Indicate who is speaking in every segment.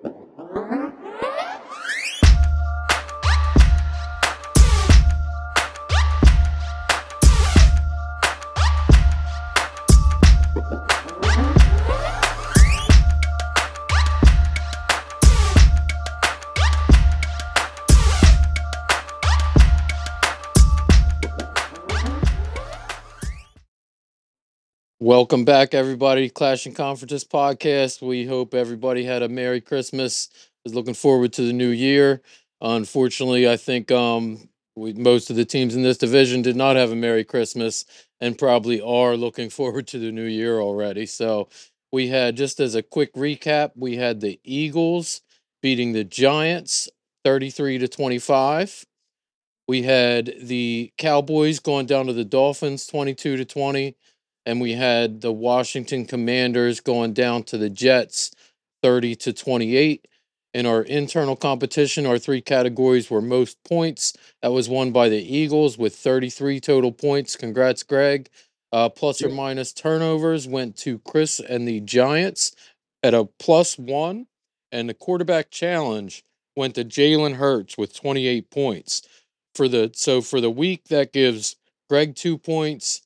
Speaker 1: Thank you. Welcome back, everybody. Clashing Conferences podcast. We hope everybody had a Merry Christmas. Is looking forward to the new year. Unfortunately, I think um, we, most of the teams in this division did not have a Merry Christmas and probably are looking forward to the new year already. So we had just as a quick recap, we had the Eagles beating the Giants 33 to 25. We had the Cowboys going down to the Dolphins 22 to 20 and we had the Washington Commanders going down to the Jets 30 to 28. In our internal competition, our three categories were most points. That was won by the Eagles with 33 total points. Congrats, Greg. Uh, plus or minus turnovers went to Chris and the Giants at a plus one. And the quarterback challenge went to Jalen Hurts with 28 points. For the so for the week, that gives Greg two points,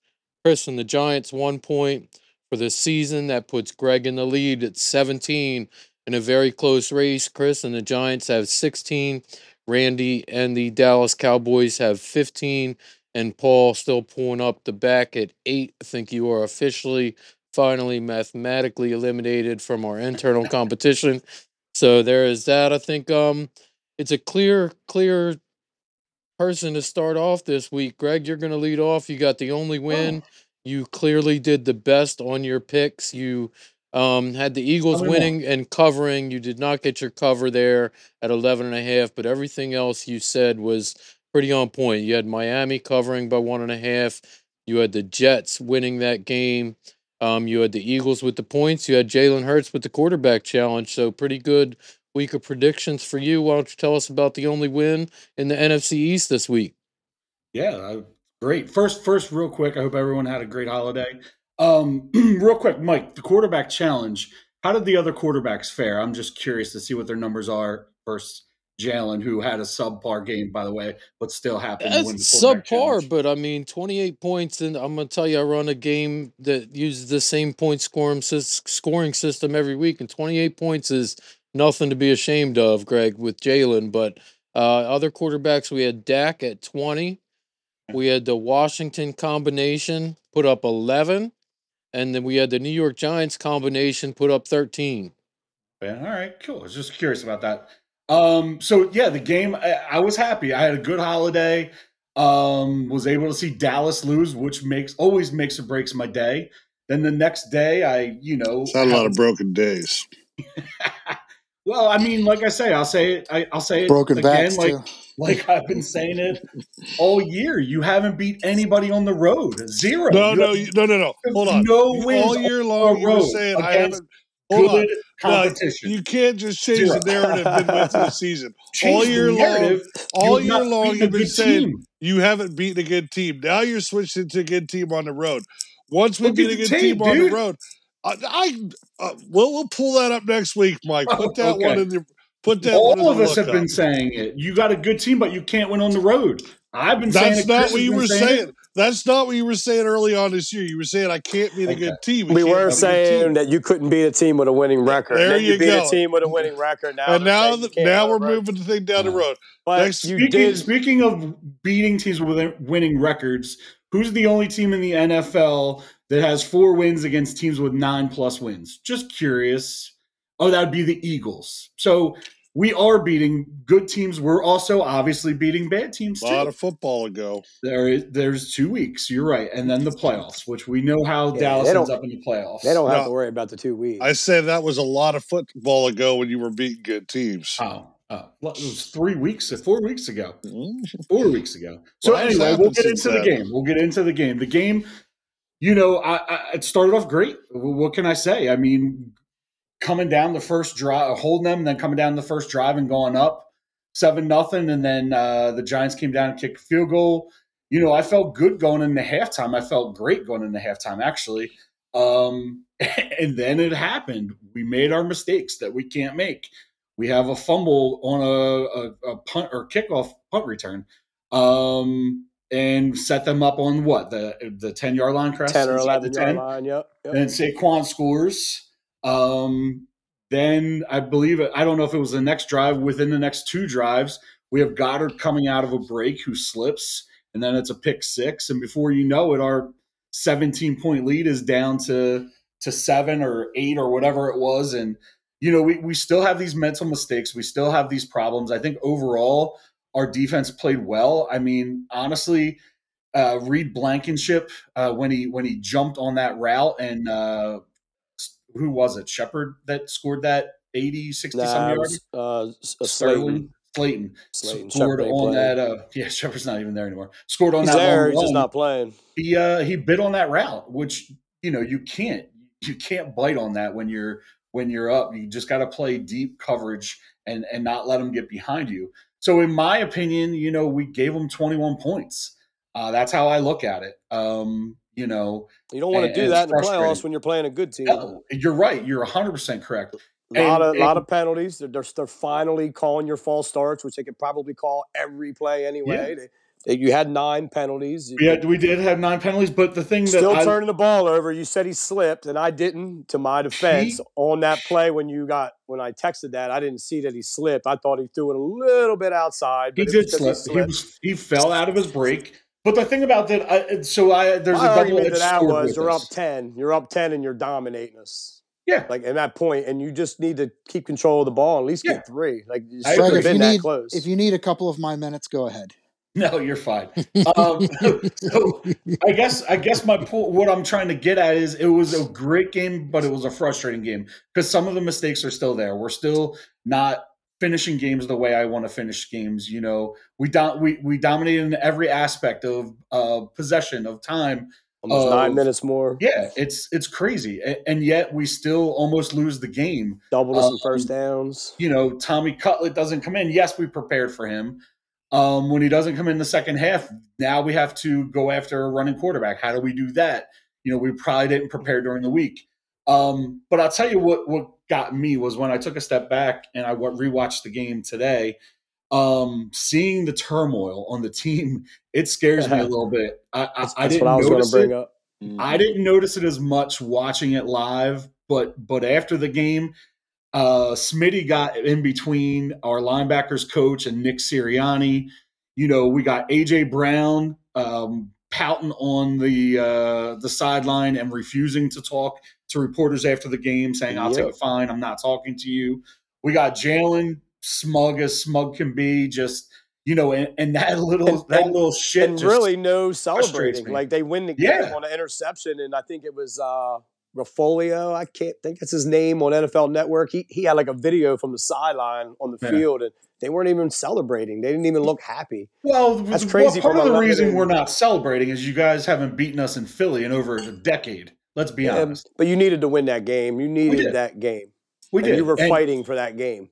Speaker 1: Chris and the Giants one point for the season. That puts Greg in the lead at 17 in a very close race. Chris and the Giants have 16. Randy and the Dallas Cowboys have 15. And Paul still pulling up the back at eight. I think you are officially, finally, mathematically eliminated from our internal competition. So there is that. I think um, it's a clear, clear person to start off this week. Greg, you're going to lead off. You got the only win. Oh. You clearly did the best on your picks. You um, had the Eagles winning and covering. You did not get your cover there at 11 and a half, but everything else you said was pretty on point. You had Miami covering by one and a half. You had the Jets winning that game. Um, you had the Eagles with the points. You had Jalen Hurts with the quarterback challenge. So pretty good week of predictions for you. Why don't you tell us about the only win in the NFC East this week?
Speaker 2: Yeah, great. First, first, real quick. I hope everyone had a great holiday. Um, real quick, Mike, the quarterback challenge. How did the other quarterbacks fare? I'm just curious to see what their numbers are versus Jalen, who had a subpar game, by the way, but still happened
Speaker 1: to win the subpar. Challenge. But I mean, 28 points, and I'm gonna tell you, I run a game that uses the same point scoring scoring system every week, and 28 points is nothing to be ashamed of, Greg, with Jalen. But uh, other quarterbacks, we had Dak at 20. We had the Washington combination put up 11. And then we had the New York Giants combination put up 13.
Speaker 2: Yeah, all right, cool. I was just curious about that. Um, so yeah, the game I, I was happy. I had a good holiday. Um, was able to see Dallas lose, which makes always makes or breaks my day. Then the next day, I you know
Speaker 3: it's not a lot of broken days.
Speaker 2: Well, I mean, like I say, I'll say it. I, will say it
Speaker 4: broken
Speaker 2: again,
Speaker 4: backs
Speaker 2: like
Speaker 4: too.
Speaker 2: like I've been saying it all year. You haven't beat anybody on the road. Zero.
Speaker 3: No, no, no, no, no. Hold on.
Speaker 2: No wins
Speaker 3: all year long. You were saying I haven't. Hold on. Competition. No, you can't just change Zero. the narrative midway through the season.
Speaker 2: Change
Speaker 3: all year
Speaker 2: long,
Speaker 3: all year long, you've been saying team. you haven't beaten a good team. Now you're switching to a good team on the road. Once we Look beat a good team, team on the road, I, I uh, we'll we'll pull that up next week, Mike. Put that okay. one in the put that.
Speaker 2: All of us have up. been saying it. You got a good team, but you can't win on the road. I've been
Speaker 3: That's
Speaker 2: saying That's
Speaker 3: not what you were saying. saying. That's not what you were saying early on this year. You were saying I can't beat a okay. good team.
Speaker 5: We, we were saying that you couldn't beat a team with a winning record.
Speaker 3: There you,
Speaker 5: you
Speaker 3: go.
Speaker 5: beat a team with a winning record. Now,
Speaker 3: and now, the, now we're moving the thing down the road.
Speaker 2: But Next, speaking, did, speaking of beating teams with winning records, who's the only team in the NFL that has four wins against teams with nine plus wins. Just curious. Oh, that would be the Eagles. So we are beating good teams. We're also obviously beating bad teams.
Speaker 3: A lot too. of football ago.
Speaker 2: There is there's two weeks. You're right, and then the playoffs, which we know how yeah, Dallas ends up in the playoffs.
Speaker 5: They don't have no, to worry about the two weeks.
Speaker 3: I said that was a lot of football ago when you were beating good teams.
Speaker 2: Oh, Oh, it was three weeks, four weeks ago. Mm-hmm. Four weeks ago. So well, anyway, we'll get into the game. We'll get into the game. The game you know, I, I, it started off great. What can I say? I mean, coming down the first drive, holding them, then coming down the first drive and going up seven nothing, and then uh, the Giants came down and kicked a field goal. You know, I felt good going into halftime. I felt great going into halftime, actually. Um, and then it happened. We made our mistakes that we can't make. we have a fumble on a, a, a punt or kickoff punt return, um, and set them up on what the the ten yard line, Chris?
Speaker 5: Ten or eleven yard line. Yep. yep.
Speaker 2: And Saquon scores. Um, then I believe I don't know if it was the next drive. Within the next two drives, we have Goedert coming out of a break who slips, and then it's a pick six. And before you know it, our 17 point lead is down to to seven or eight or whatever it was. And you know, we we still have these mental mistakes. We still have these problems. I think overall, our defense played well. I mean, honestly. Uh, Reed Blankenship uh, when he when he jumped on that route and uh, who was it? Shepard that scored that 80, 60 nah, some yards?
Speaker 5: Uh, Slayton.
Speaker 2: Slayton. Slayton. Scored on that. Uh, yeah, Shepard's not even there anymore. Scored on
Speaker 5: he's
Speaker 2: that.
Speaker 5: There, he's just not playing.
Speaker 2: He uh, he bit on that route, which you know you can't you can't bite on that when you're when you're up. You just got to play deep coverage and and not let them get behind you. So in my opinion, you know, we gave them 21 points. Uh, that's how I look at it. Um, you know,
Speaker 5: you don't want to do that in the playoffs when you're playing a good team. No,
Speaker 2: you're right. You're 100 percent correct.
Speaker 5: A lot and, of and, lot of penalties. They're, they're, they're finally calling your false starts, which they could probably call every play anyway. Yeah. They, you had nine penalties.
Speaker 2: Yeah, we did have nine penalties, but the thing
Speaker 5: still
Speaker 2: that still
Speaker 5: turning I, the ball over. You said he slipped, and I didn't. To my defense, he, on that play when you got when I texted that, I didn't see that he slipped. I thought he threw it a little bit outside.
Speaker 2: he did slip. He, he, was he fell out of his break. But the thing about that, I, so I there's My a double edged that was
Speaker 5: you're up ten, you're up ten, and you're dominating us.
Speaker 2: Yeah,
Speaker 5: like in that point, and you just need to keep control of the ball, at least yeah. get three. Like you have been that
Speaker 4: need,
Speaker 5: close.
Speaker 4: If you need a couple of my minutes, go ahead.
Speaker 2: No, you're fine. Um, so I guess I guess my what I'm trying to get at is it was a great game, but it was a frustrating game because some of the mistakes are still there. We're still not finishing games the way I want to finish games. You know, we don't we we dominated in every aspect of uh, possession of time.
Speaker 5: Almost of, nine minutes more.
Speaker 2: Yeah, it's it's crazy, and, and, yet we still almost lose the game.
Speaker 5: Double um, some first downs.
Speaker 2: You know, Tommy Cutlet doesn't come in. Yes, we prepared for him. Um, when he doesn't come in the second half, now we have to go after a running quarterback. How do we do that? You know, we probably didn't prepare during the week. Um, but I'll tell you what what got me was when I took a step back and I rewatched the game today. Um, seeing the turmoil on the team, it scares me a little bit. I, I, I didn't I notice it. Mm-hmm. I didn't notice it as much watching it live, but but after the game, uh, Smitty got in between our linebackers coach and Nick Sirianni. You know, we got AJ Brown um, pouting on the uh, the sideline and refusing to talk to reporters after the game saying, I'll yep. take a fine. I'm not talking to you. We got Jalen smug as smug can be, just you know, and, and that little and, that and, little shit
Speaker 5: and really no celebrating. Like they win the game yeah. on an interception, and I think it was uh Rafolio. I can't think it's his name on NFL Network. He he had like a video from the sideline on the yeah. field, and they weren't even celebrating. They didn't even look happy.
Speaker 2: Well, that's crazy. Well, part of the reason we're not celebrating is you guys haven't beaten us in Philly in over a decade. Let's be yeah, honest.
Speaker 5: But you needed to win that game. You needed that game.
Speaker 2: We
Speaker 5: and
Speaker 2: did.
Speaker 5: You were
Speaker 2: and,
Speaker 5: fighting for that game.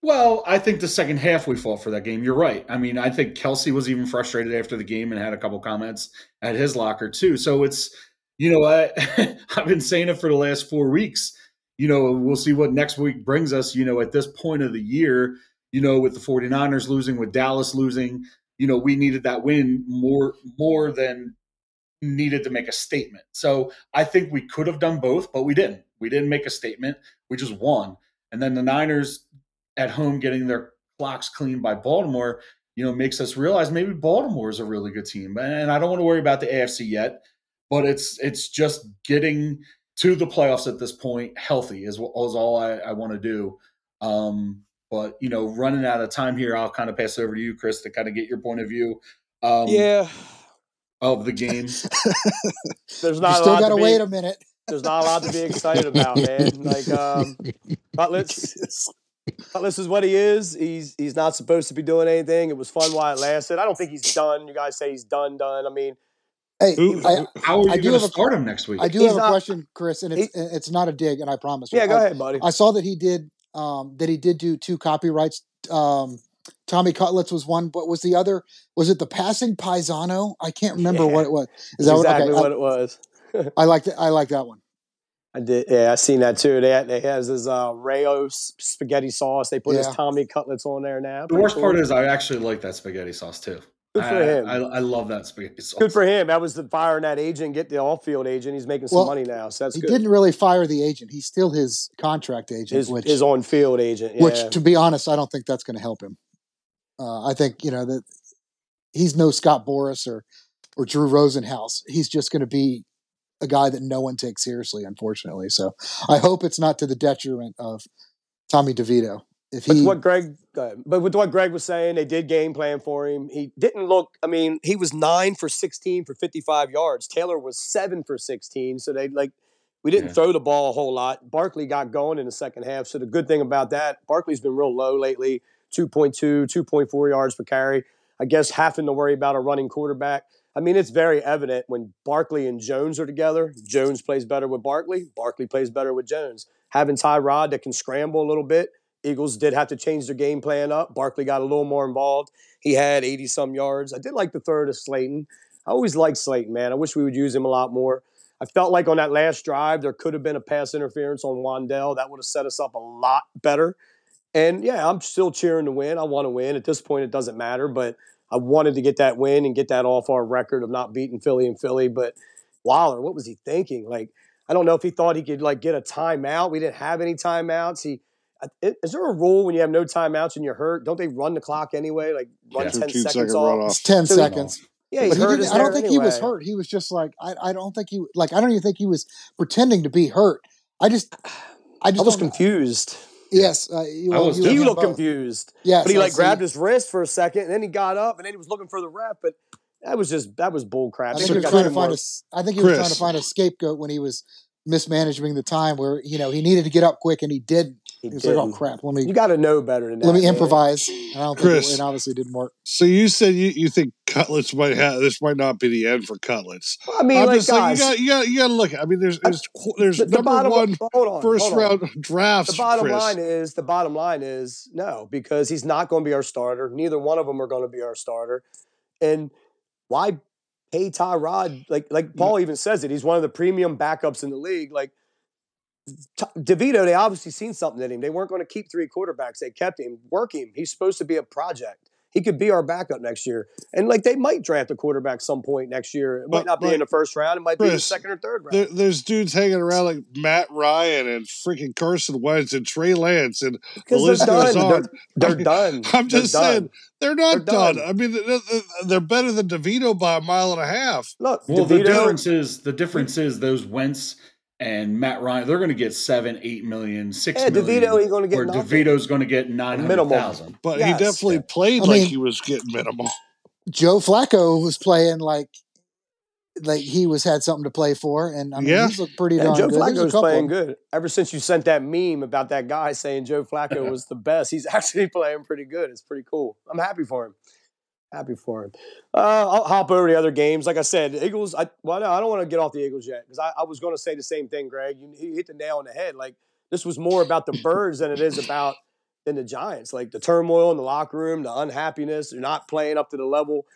Speaker 2: Well, I think the second half we fought for that game. You're right. I mean, I think Kelce was even frustrated after the game and had a couple comments at his locker too. So it's, you know, I I've been saying it for the last four weeks. You know, we'll see what next week brings us. You know, at this point of the year, you know, with the 49ers losing, with Dallas losing, you know, we needed that win more more than needed to make a statement. So I think we could have done both, but we didn't. We didn't make a statement. We just won. And then the Niners at home getting their clocks cleaned by Baltimore, you know, makes us realize maybe Baltimore is a really good team. And I don't want to worry about the AFC yet, but it's it's just getting to the playoffs at this point healthy is, is all I, I want to do. Um, but you know, running out of time here, I'll kind of pass it over to you, Chris, to kind of get your point of view.
Speaker 5: Um, yeah,
Speaker 2: of the game.
Speaker 5: there's not.
Speaker 4: You still got to wait a minute.
Speaker 5: There's not a lot to be excited about, man. Like um, Cutlets. Cutlets is what he is. He's he's not supposed to be doing anything. It was fun while it lasted. I don't think he's done. You guys say he's done, done. I mean,
Speaker 4: hey,
Speaker 2: Who, I, how are you going to start him next week?
Speaker 4: I do he's have a question, Chris, and it's he, it's not a dig, and I promise.
Speaker 5: Yeah,
Speaker 4: you.
Speaker 5: go
Speaker 4: I,
Speaker 5: ahead, buddy.
Speaker 4: I saw that he did um, that he did do two copyrights um, Tommy Cutlets was one, but was the other? Was it the passing Paisano? I can't remember yeah, what it was.
Speaker 5: Is that exactly what, okay, what I, it was?
Speaker 4: I like that. I like that one.
Speaker 5: I did. Yeah, I seen that too. They they has his uh, Rao's spaghetti sauce. They put yeah. his Tommy cutlets on there now.
Speaker 2: The worst cool. part is I actually like that spaghetti sauce too.
Speaker 5: Good for
Speaker 2: I,
Speaker 5: him.
Speaker 2: I, I, love that spaghetti sauce.
Speaker 5: Good for him. That was the firing that agent, get the off-field agent. He's making some well, money now, so that's
Speaker 4: he
Speaker 5: good.
Speaker 4: didn't really fire the agent. He's still his contract agent,
Speaker 5: his,
Speaker 4: which,
Speaker 5: his on-field agent. Yeah.
Speaker 4: Which, to be honest, I don't think that's going to help him. Uh, I think you know that he's no Scott Boras or or Drew Rosenhaus. He's just going to be a guy that no one takes seriously, unfortunately. So I hope it's not to the detriment of Tommy DeVito. If he,
Speaker 5: but what Greg, but with what Greg was saying, they did game plan for him. He didn't look. I mean, he was nine for sixteen for fifty-five yards. Taylor was seven for sixteen. So they like we didn't yeah. throw the ball a whole lot. Barkley got going in the second half. So the good thing about that, Barkley's been real low lately 2.2, 2.4 yards per carry. I guess having to worry about a running quarterback. I mean, it's very evident when Barkley and Jones are together. Jones plays better with Barkley. Barkley plays better with Jones. Having Tyrod that can scramble a little bit. Eagles did have to change their game plan up. Barkley got a little more involved. He had 80 some yards. I did like the third of Slayton. I always liked Slayton, man. I wish we would use him a lot more. I felt like on that last drive, there could have been a pass interference on Wan'Dale. That would have set us up a lot better. And yeah, I'm still cheering to win. I want to win. At this point, it doesn't matter, but I wanted to get that win and get that off our record of not beating Philly and Philly. But Waller, what was he thinking? Like, I don't know if he thought he could like get a timeout. We didn't have any timeouts. He is there a rule when you have no timeouts and you're hurt? Don't they run the clock anyway? Like run yeah. ten seconds off.
Speaker 4: It's ten so seconds.
Speaker 5: yeah, he's but
Speaker 4: he didn't, I don't think
Speaker 5: anyway.
Speaker 4: he was hurt. He was just like I, I don't think he like I don't even think he was pretending to be hurt. I just I just
Speaker 5: I was confused.
Speaker 4: Yes, uh,
Speaker 5: well, was, he looked both. confused.
Speaker 4: Yes,
Speaker 5: but he like grabbed his wrist for a second, and then he got up, and then he was looking for the ref. But that was just that was bull crap.
Speaker 4: I think, he was trying to find a, I think he was trying to find a scapegoat when he was mismanaging the time, where you know he needed to get up quick and he didn't. He, he was didn't. like, "Oh crap, let me."
Speaker 5: You got to know better than that.
Speaker 4: Let me man. improvise. And I don't Chris, think it, it obviously didn't work.
Speaker 3: So you said you, you think Cutlets might have this might not be the end for Cutlets.
Speaker 5: I mean, I'm like, just guys,
Speaker 3: like, you got you got to look. I mean, there's there's, there's the, the number bottom, one on, first round drafts.
Speaker 5: The bottom
Speaker 3: Chris.
Speaker 5: line is the bottom line is no because he's not going to be our starter. Neither one of them are going to be our starter, and why pay Tyrod? Like like mm. Paul even says it. He's one of the premium backups in the league. Like DeVito, they obviously seen something in him. They weren't going to keep three quarterbacks. They kept him, work him. He's supposed to be a project. He could be our backup next year. And like they might draft a quarterback some point next year. It but, might not be in the first round. It might Chris, be in the second or third round.
Speaker 3: There, there's dudes hanging around like Matt Ryan and freaking Carson Wentz and Trey Lance and
Speaker 5: because the list goes on. They're, they're I mean, done.
Speaker 3: I'm just
Speaker 5: they're
Speaker 3: saying
Speaker 5: done.
Speaker 3: they're not they're done. done. I mean, they're, they're, better than DeVito by a mile and a half.
Speaker 5: Look,
Speaker 2: well, DeVito, the difference is the difference is those Wentz – and Matt Ryan, they're going to get seven, eight million, six
Speaker 5: yeah,
Speaker 2: million.
Speaker 5: DeVito, he's going to get
Speaker 2: where
Speaker 5: nothing.
Speaker 2: DeVito's going to get nine hundred thousand.
Speaker 3: But yes. he definitely yeah. played I like mean, he was getting minimal.
Speaker 4: Joe Flacco was playing like like he was had something to play for, and I mean, yeah. he's looked pretty yeah, darn
Speaker 5: Joe
Speaker 4: good.
Speaker 5: Flacco's playing good. Ever since you sent that meme about that guy saying Joe Flacco was the best, he's actually playing pretty good. It's pretty cool. I'm happy for him. Happy for him. Uh, I'll hop over the other games. Like I said, Eagles. I well, no, I don't want to get off the Eagles yet because I, I, was going to say the same thing, Greg. You, you hit the nail on the head. Like this was more about the birds than it is about than the Giants. Like the turmoil in the locker room, the unhappiness. They're not playing up to the level.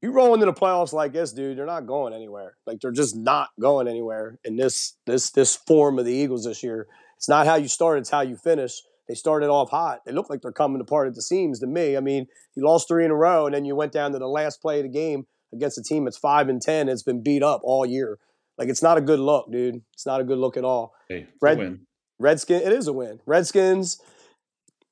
Speaker 5: You roll into the playoffs like this, dude. They're not going anywhere. Like they're just not going anywhere in this this this form of the Eagles this year. It's not how you start; it's how you finish. They started off hot. They look like they're coming apart at the seams to me. I mean, you lost three in a row, and then you went down to the last play of the game against a team that's five and ten. It's been beat up all year. Like it's not a good look, dude. It's not a good look at all.
Speaker 2: Hey, Red, win.
Speaker 5: Redskin, it is a win. Redskins.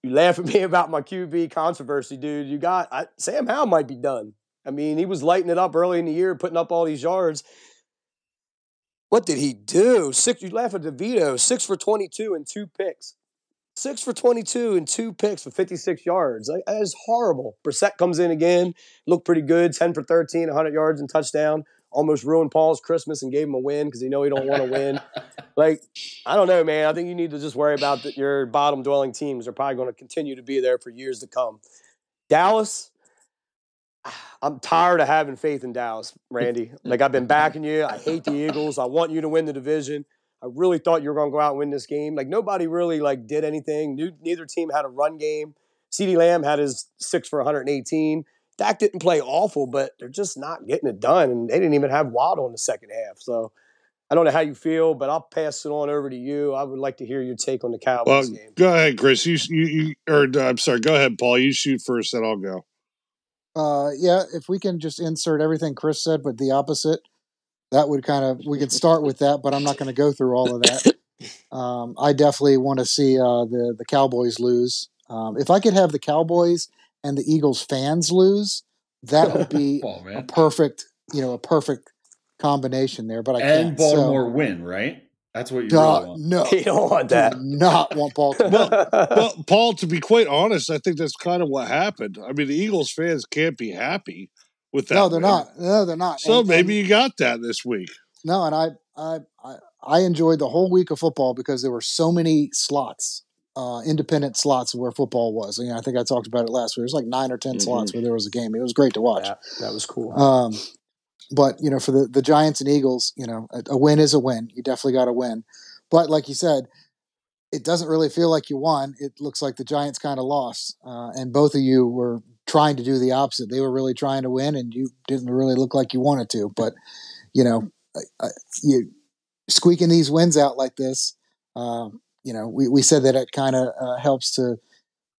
Speaker 5: You laugh at me about my QB controversy, dude. You got I, Sam Howell might be done. I mean, he was lighting it up early in the year, putting up all these yards. What did he do? Six. You laugh at DeVito. Six for twenty-two and two picks. Six for 22 and two picks for 56 yards. that is horrible. Brissett comes in again, looked pretty good, 10 for 13, 100 yards and touchdown. Almost ruined Paul's Christmas and gave him a win because he know he don't want to win. like, I don't know, man. I think you need to just worry about that your bottom dwelling teams are probably going to continue to be there for years to come. Dallas, I'm tired of having faith in Dallas, Randy. Like I've been backing you. I hate the Eagles. I want you to win the division. I really thought you were going to go out and win this game. Like nobody really like did anything. Neither team had a run game. CeeDee Lamb had his six for 118. Dak didn't play awful, but they're just not getting it done. And they didn't even have Waddle in the second half. So I don't know how you feel, but I'll pass it on over to you. I would like to hear your take on the Cowboys
Speaker 3: well,
Speaker 5: game.
Speaker 3: Go ahead, Chris. You, you, you or uh, I'm sorry. Go ahead, Paul. You shoot first, then I'll go.
Speaker 4: Uh, yeah, if we can just insert everything Chris said, but the opposite, that would kind of we could start with that. But I'm not going to go through all of that. Um, I definitely want to see uh, the the Cowboys lose. Um, if I could have the Cowboys and the Eagles fans lose, that would be oh, a perfect, you know, a perfect combination there. But I
Speaker 2: and
Speaker 4: can't.
Speaker 2: Baltimore
Speaker 4: so,
Speaker 2: win, right? That's what you
Speaker 4: uh,
Speaker 2: really want.
Speaker 4: No,
Speaker 5: you don't want that.
Speaker 4: not want Baltimore.
Speaker 3: well, well, Paul, to be quite honest, I think that's kind of what happened. I mean, the Eagles fans can't be happy with that.
Speaker 4: No, they're
Speaker 3: win.
Speaker 4: not. No, they're not.
Speaker 3: So
Speaker 4: and,
Speaker 3: maybe
Speaker 4: and,
Speaker 3: you got that this week.
Speaker 4: No, and I, I, I, I enjoyed the whole week of football because there were so many slots, uh, independent slots where football was. You know, I think I talked about it last week. It was like nine or 10 mm-hmm. slots where there was a game. It was great to watch.
Speaker 5: Yeah, that was cool.
Speaker 4: Um, but you know, for the the Giants and Eagles, you know, a, a win is a win. You definitely got to win. But like you said, it doesn't really feel like you won. It looks like the Giants kind of lost, uh, and both of you were trying to do the opposite. They were really trying to win, and you didn't really look like you wanted to. But you know, you squeaking these wins out like this. Uh, you know, we, we said that it kind of uh, helps to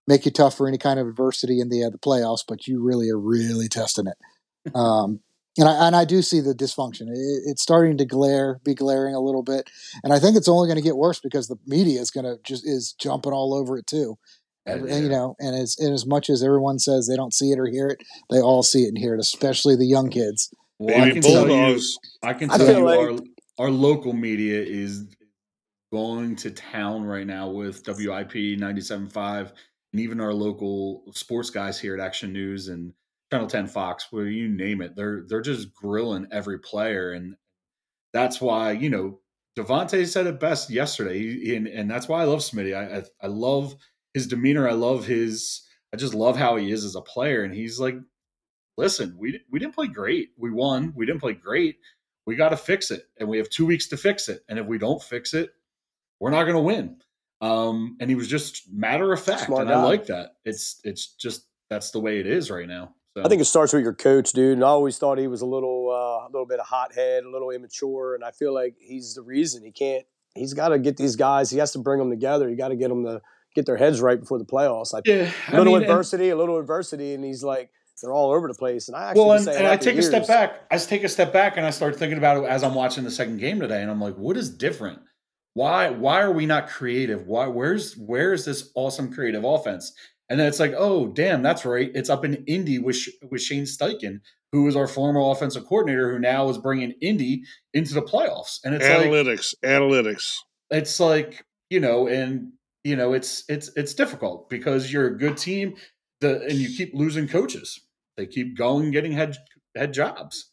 Speaker 4: make you tough for any kind of adversity in the uh, the playoffs, but you really are really testing it. Um, and I and I do see the dysfunction. It, it's starting to glare, be glaring a little bit, and I think it's only going to get worse because the media is going to just is jumping all over it too. And, and, you know, and as and as much as everyone says they don't see it or hear it, they all see it and hear it, especially the young kids.
Speaker 2: Well, I can tell you, I can tell you, like, our our local media is going to town right now with WIP 97.5 and even our local sports guys here at Action News and Channel 10 Fox, where you name it, they're they're just grilling every player, and that's why you know DeVonta said it best yesterday, and, and that's why I love Smitty. I, I I love his demeanor. I love his. I just love how he is as a player, and he's like, listen, we we didn't play great. We won. We didn't play great. We got to fix it, and we have two weeks to fix it. And if we don't fix it, we're not going to win. Um, and he was just matter of fact, Smart and I like that. It's it's just that's the way it is right now.
Speaker 5: So. I think it starts with your coach, dude. And I always thought he was a little, uh, a little bit of hothead, a little immature, and I feel like he's the reason he can't. He's got to get these guys. He has to bring them together. You got to get them to get their heads right before the playoffs. Like yeah, a little mean, adversity, and, a little adversity, and he's like they're all over the place. And I actually well, and,
Speaker 2: and I take years, a step back. I take a step back, and I start thinking about it as I'm watching the second game today, and I'm like, what is different? Why why are we not creative? Why where's where is this awesome creative offense? And then it's like, oh, damn, that's right. It's up in Indy with, with Shane Steichen, who is our former offensive coordinator, who now is bringing Indy into the playoffs. And it's
Speaker 3: analytics,
Speaker 2: like,
Speaker 3: analytics.
Speaker 2: It's like you know, and you know, it's it's it's difficult because you're a good team, the and you keep losing coaches. They keep going, getting head head jobs.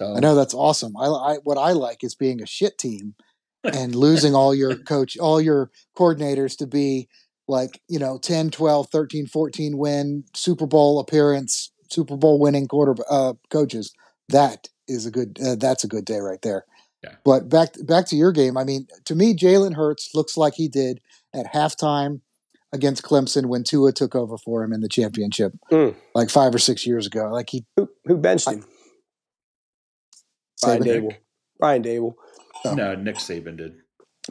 Speaker 4: So. I know that's awesome. I, I what I like is being a shit team and losing all your coach, all your coordinators to be like, you know, 10, 12, 13, 14 win, Super Bowl appearance, Super Bowl winning quarter uh, coaches. That is a good uh, that's a good day right there. Yeah. But back back to your game. I mean, to me Jalen Hurts looks like he did at halftime against Clemson when Tua took over for him in the championship, mm. like five or six years ago. Like he
Speaker 5: who, who benched him? Brian Daboll. Brian Daboll.
Speaker 2: Oh. No, Nick Saban did.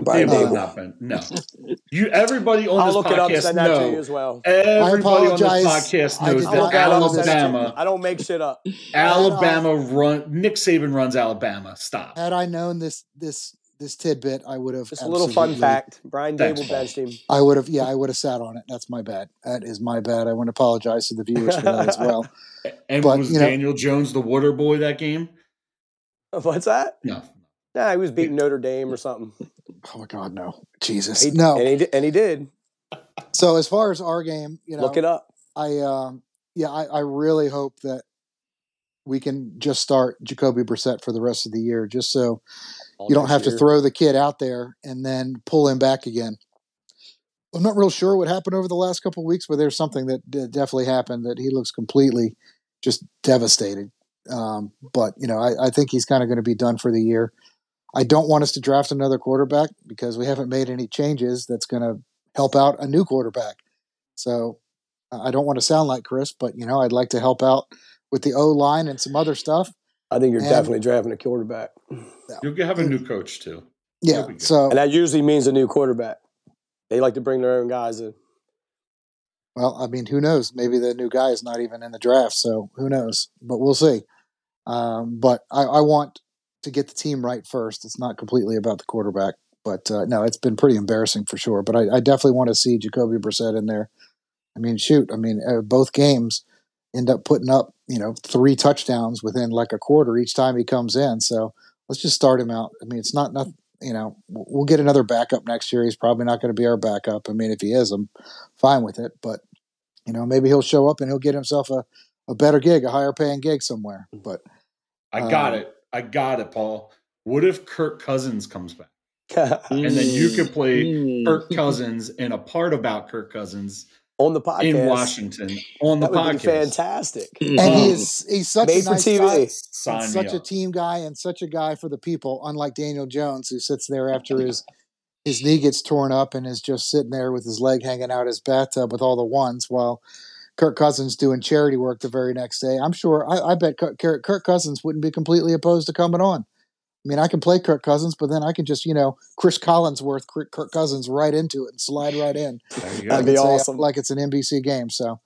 Speaker 2: Brian Daboll not been. No, you. Everybody on I'll this look podcast it up and know. To
Speaker 5: as well.
Speaker 2: Everybody on this podcast knows that Alabama.
Speaker 5: I don't make shit up.
Speaker 2: Alabama run. Nick Saban runs Alabama. Stop.
Speaker 4: Had I known this this this tidbit, I would have.
Speaker 5: Just a little fun fact: Brian Daboll benched him.
Speaker 4: I would have. Yeah, I would have sat on it. That's my bad. That is my bad. I want to apologize to the viewers for that as well.
Speaker 2: And but, was Daniel know, Jones the water boy that game?
Speaker 5: What's that?
Speaker 2: No.
Speaker 5: Nah, he was beating Notre Dame or something.
Speaker 4: Oh my God, no, Jesus,
Speaker 5: he,
Speaker 4: no,
Speaker 5: and he, and he did.
Speaker 4: So as far as our game, you know,
Speaker 5: look it up.
Speaker 4: I um, yeah, I, I really hope that we can just start Jacoby Brissett for the rest of the year, just so All you don't have year. to throw the kid out there and then pull him back again. I'm not real sure what happened over the last couple of weeks, but there's something that definitely happened that he looks completely just devastated. Um, but you know, I, I think he's kind of going to be done for the year. I don't want us to draft another quarterback because we haven't made any changes that's going to help out a new quarterback. So I don't want to sound like Chris, but you know, I'd like to help out with the O line and some other stuff.
Speaker 5: I think you're and, definitely drafting a quarterback.
Speaker 2: You'll have a new coach too.
Speaker 4: Yeah. So
Speaker 5: and that usually means a new quarterback. They like to bring their own guys in.
Speaker 4: Well, I mean, who knows? Maybe the new guy is not even in the draft, so who knows? But we'll see. Um, but I, I, want to get the team right first. It's not completely about the quarterback, but uh, no, it's been pretty embarrassing for sure. But I, I, definitely want to see Jacoby Brissett in there. I mean, shoot, I mean, uh, both games end up putting up, you know, three touchdowns within like a quarter each time he comes in. So let's just start him out. I mean, it's not nothing. You know, we'll get another backup next year. He's probably not going to be our backup. I mean, if he is, I'm fine with it. But you know, maybe he'll show up and he'll get himself a, a better gig, a higher paying gig somewhere. Mm. But
Speaker 2: I got um, it. I got it, Paul. What if Kirk Cousins comes back? and then you could mm. play mm. Kirk Cousins in a part about Kirk Cousins
Speaker 5: on the podcast
Speaker 2: in Washington on the
Speaker 5: that
Speaker 2: podcast.
Speaker 5: fantastic.
Speaker 4: And he is mm-hmm. he's such Made a nice guy, such a team guy, and such a guy for the people. Unlike Daniel Jones, who sits there after his his knee gets torn up and is just sitting there with his leg hanging out his bathtub with all the ones, while Kirk Cousins doing charity work the very next day. I'm sure. I, I bet Kirk, Kirk Cousins wouldn't be completely opposed to coming on. I mean, I can play Kirk Cousins, but then I can just, you know, Chris Collinsworth, Kirk Cousins right into it and slide right in.
Speaker 5: That'd be awesome.
Speaker 4: Like it's an NBC game. So,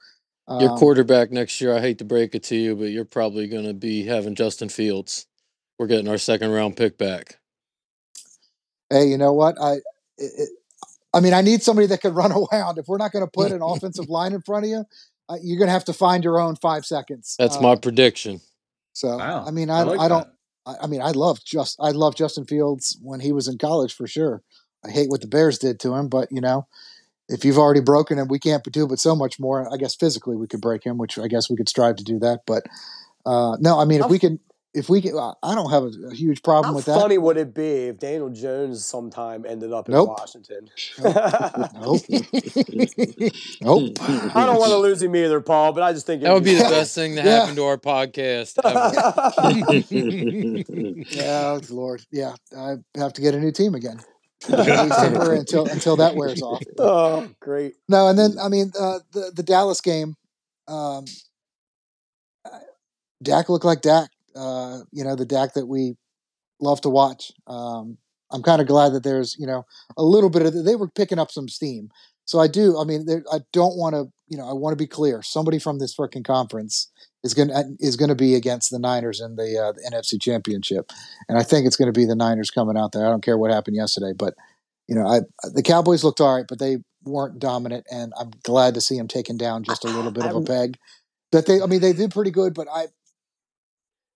Speaker 1: um, your quarterback next year, I hate to break it to you, but you're probably going to be having Justin Fields. We're getting our second round pick back.
Speaker 4: Hey, you know what? I, it, I mean, I need somebody that can run around. If we're not going to put an offensive line in front of you, uh, you're going to have to find your own five seconds.
Speaker 1: That's uh, my prediction.
Speaker 4: So, wow. I mean, I, I, like I don't. I mean, I love just I love Justin Fields when he was in college for sure. I hate what the Bears did to him, but you know, if you've already broken him, we can't do but so much more. I guess physically we could break him, which I guess we could strive to do that. But uh, no, I mean, if we can, if we can, I don't have a, a huge problem
Speaker 5: How
Speaker 4: with that.
Speaker 5: Funny would it be if Daniel Jones sometime ended up in nope. Washington? Nope.
Speaker 4: nope. nope.
Speaker 5: I don't want to lose him either, Paul. But I just think
Speaker 1: that would be the best thing to happen to our podcast.
Speaker 4: yeah, Lord, yeah, I have to get a new team again. until until that wears off.
Speaker 5: Oh, great!
Speaker 4: No, and then I mean uh, the the Dallas game. Um, Dak looked like Dak uh, you know, the Dak that we love to watch. Um, I'm kind of glad that there's, you know, a little bit of, they were picking up some steam. So I do, I mean, I don't want to, you know, I want to be clear. Somebody from this freaking conference is going to, is going to be against the Niners in the, uh, the NFC championship. And I think it's going to be the Niners coming out there. I don't care what happened yesterday, but you know, I, the Cowboys looked all right, but they weren't dominant. And I'm glad to see them taken down just a little bit of a peg that they, I mean, they did pretty good, but I,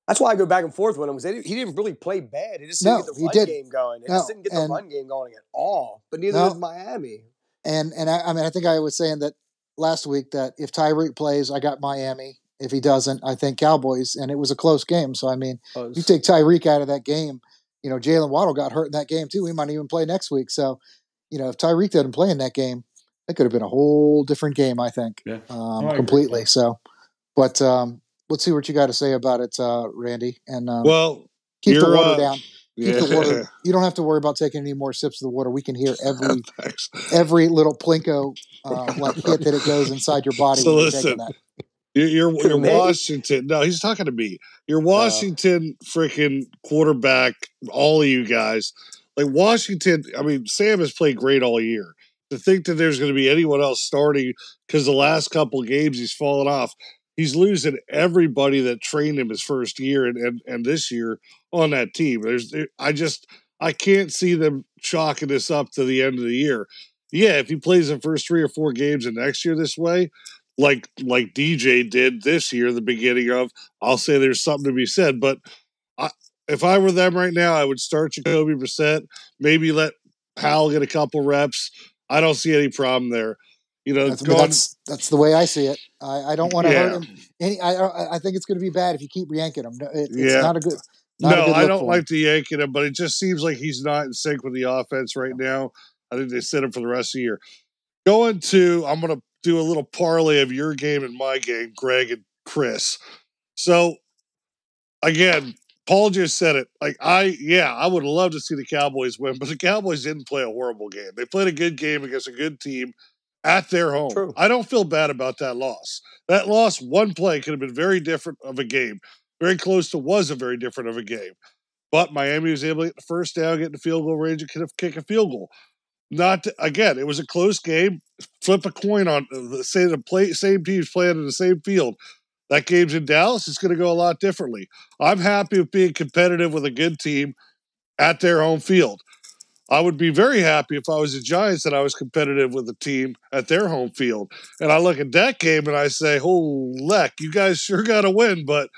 Speaker 5: that's why I go back and forth with him because he didn't really play bad. He just didn't no, get the run did. game going. He no, just didn't get the run game going at all. But neither no, did Miami.
Speaker 4: And and I, I, mean, I think I was saying that last week that if Tyreek plays, I got Miami. If he doesn't, I think Cowboys. And it was a close game. So I mean, you take Tyreek out of that game. You know, Jalen Waddle got hurt in that game too. He might even play next week. So, you know, if Tyreek didn't play in that game, it could have been a whole different game. I think,
Speaker 2: yeah.
Speaker 4: um, completely. So, but um, let's see what you got to say about it, uh, Randy. And um,
Speaker 3: well,
Speaker 4: keep the water uh, down. Keep yeah. the water. You don't have to worry about taking any more sips of the water. We can hear every every little plinko uh, like hit that it goes inside your body.
Speaker 3: So listen, you're you're, you're Washington. No, he's talking to me. You're uh. Washington freaking quarterback. All of you guys, like Washington. I mean, Sam has played great all year. To think that there's going to be anyone else starting because the last couple games he's fallen off he's losing everybody that trained him his first year and, and, and this year on that team. There's I just I can't see them chalking this up to the end of the year. Yeah, if he plays the first three or four games of next year this way, like like DJ did this year, the beginning of, I'll say there's something to be said. But I, if I were them right now, I would start Jacoby Brissett, maybe let Howell get a couple reps. I don't see any problem there. You know,
Speaker 4: that's, going, that's, that's the way I see it. I, I don't want to yeah. hurt him. Any, I I think it's going to be bad if you keep yanking him. It, it's yeah. not a good. Not
Speaker 3: no, I don't like the yanking him, but it just seems like he's not in sync with the offense right now. I think they set him for the rest of the year. Going to, I'm going to do a little parlay of your game and my game, Greg and Chris. So, again, Paul just said it. Like I, yeah, I would love to see the Cowboys win, but the Cowboys didn't play a horrible game. They played a good game against a good team at their home.
Speaker 5: True.
Speaker 3: I don't feel bad about that loss. That loss, one play could have been very different of a game. very close to was a very different of a game. But Miami was able to get the first down, get the field goal range, and could have kick a field goal. Not to, again, it was a close game. Flip a coin on the uh, say the play, same teams playing in the same field. That game's in Dallas. It's going to go a lot differently. I'm happy with being competitive with a good team at their home field. I would be very happy if I was the Giants and I was competitive with a team at their home field. And I look at that game and I say, "Oh, leck, you guys sure got to win." But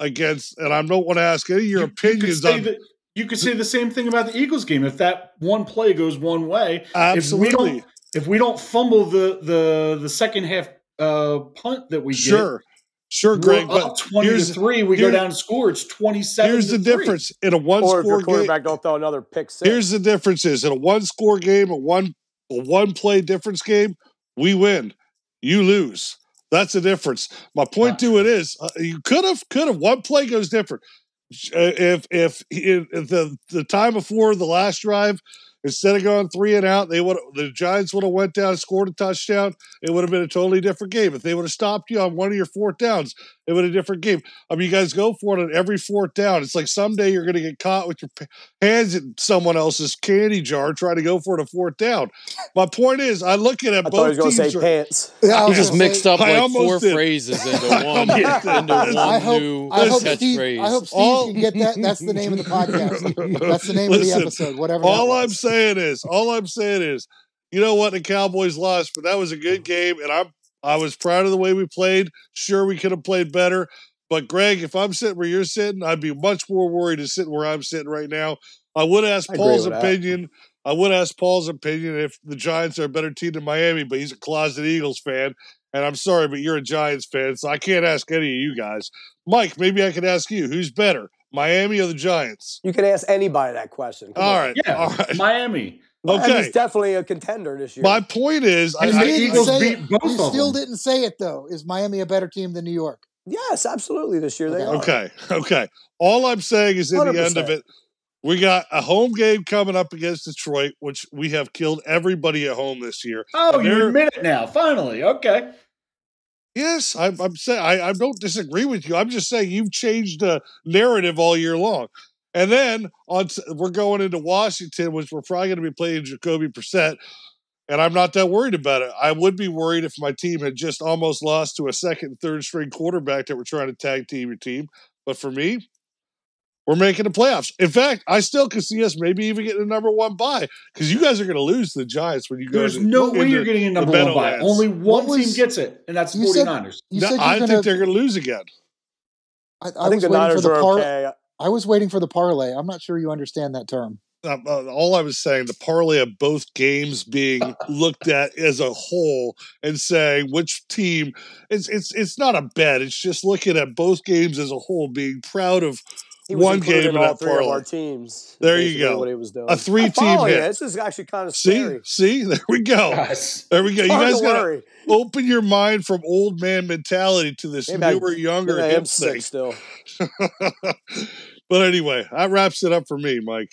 Speaker 3: against, and I don't want to ask any of your you, opinions
Speaker 2: you
Speaker 3: on.
Speaker 2: The, you could say the same thing about the Eagles game. If that one play goes one way,
Speaker 3: absolutely.
Speaker 2: If we don't, if we don't fumble the the the second half uh, punt that we
Speaker 3: sure. Get, Sure, Greg.
Speaker 2: We're but twenty to three. We go down to score. It's twenty seven.
Speaker 3: Here's the
Speaker 2: three.
Speaker 3: difference in a one
Speaker 5: or
Speaker 3: score
Speaker 5: if your quarterback
Speaker 3: game.
Speaker 5: don't throw another pick six.
Speaker 3: Here's the difference: is in a one score game, a one a one play difference game, we win, you lose. That's the difference. My point wow. to it is, uh, you could have could have one play goes different. Uh, if if, if the the time before the last drive Instead of going three and out, they would the Giants would have went down scored a touchdown. It would have been a totally different game. If they would have stopped you on one of your fourth downs, it would have a different game. I mean, you guys go for it on every fourth down. It's like someday you're going to get caught with your hands in someone else's candy jar trying to go for it a fourth down. My point is, I look at it.
Speaker 5: I
Speaker 3: both
Speaker 5: teams
Speaker 3: say
Speaker 5: are, pants.
Speaker 1: Yeah, he just mixed up like four did. phrases into one. into one I hope, new I hope
Speaker 4: Steve, I hope Steve all, can get that. That's the name of the podcast. That's the name listen, of the episode. Whatever.
Speaker 3: All I'm saying is, all I'm saying is, you know what? The Cowboys lost, but that was a good game, and I'm I was proud of the way we played. Sure, we could have played better. But Greg, if I'm sitting where you're sitting, I'd be much more worried than sitting where I'm sitting right now. I would ask I Paul's opinion. That. I would ask Paul's opinion if the Giants are a better team than Miami, but he's a closet Eagles fan. And I'm sorry, but you're a Giants fan, so I can't ask any of you guys. Mike, maybe I could ask you who's better, Miami or the Giants?
Speaker 5: You can ask anybody that question.
Speaker 3: Come all on. right,
Speaker 2: yeah,
Speaker 3: all right.
Speaker 2: Miami.
Speaker 3: Okay,
Speaker 5: he's definitely a contender this year.
Speaker 3: My point is,
Speaker 4: I, I, Eagles beat both. You still them. didn't say it though. Is Miami a better team than New York?
Speaker 5: Yes, absolutely. This year
Speaker 3: okay.
Speaker 5: they are.
Speaker 3: Okay, okay. All I'm saying is, in 100%. the end of it, we got a home game coming up against Detroit, which we have killed everybody at home this year.
Speaker 2: Oh, you admit it now, finally. Okay.
Speaker 3: Yes, I'm, I'm saying I, I don't disagree with you. I'm just saying you've changed the narrative all year long. And then on we're going into Washington, which we're probably going to be playing Jacoby Brissett, and I'm not that worried about it. I would be worried if my team had just almost lost to a second, third string quarterback that we're trying to tag team your team. But for me, we're making the playoffs. In fact, I still could see us maybe even getting a number one bye because you guys are going to lose the Giants when you go.
Speaker 2: There's to, no way you're getting a number one bye. Only one was, team gets it, and that's 49ers.
Speaker 3: Said, no, I gonna, think they're going to lose again.
Speaker 4: I, I, I think the Niners the are par- okay. I was waiting for the parlay. I'm not sure you understand that term.
Speaker 3: Uh, uh, all I was saying, the parlay of both games being looked at as a whole and saying which team it's it's it's not a bet. It's just looking at both games as a whole, being proud of one game in all three parlay. of
Speaker 5: our teams.
Speaker 3: There you go.
Speaker 5: What he was doing.
Speaker 3: A three team hit.
Speaker 5: This is actually kind of
Speaker 3: scary. See, see, there we go. Yes. There we go. you guys got to open your mind from old man mentality to this maybe newer, I, younger. I am sick
Speaker 5: still.
Speaker 3: but anyway, that wraps it up for me, Mike.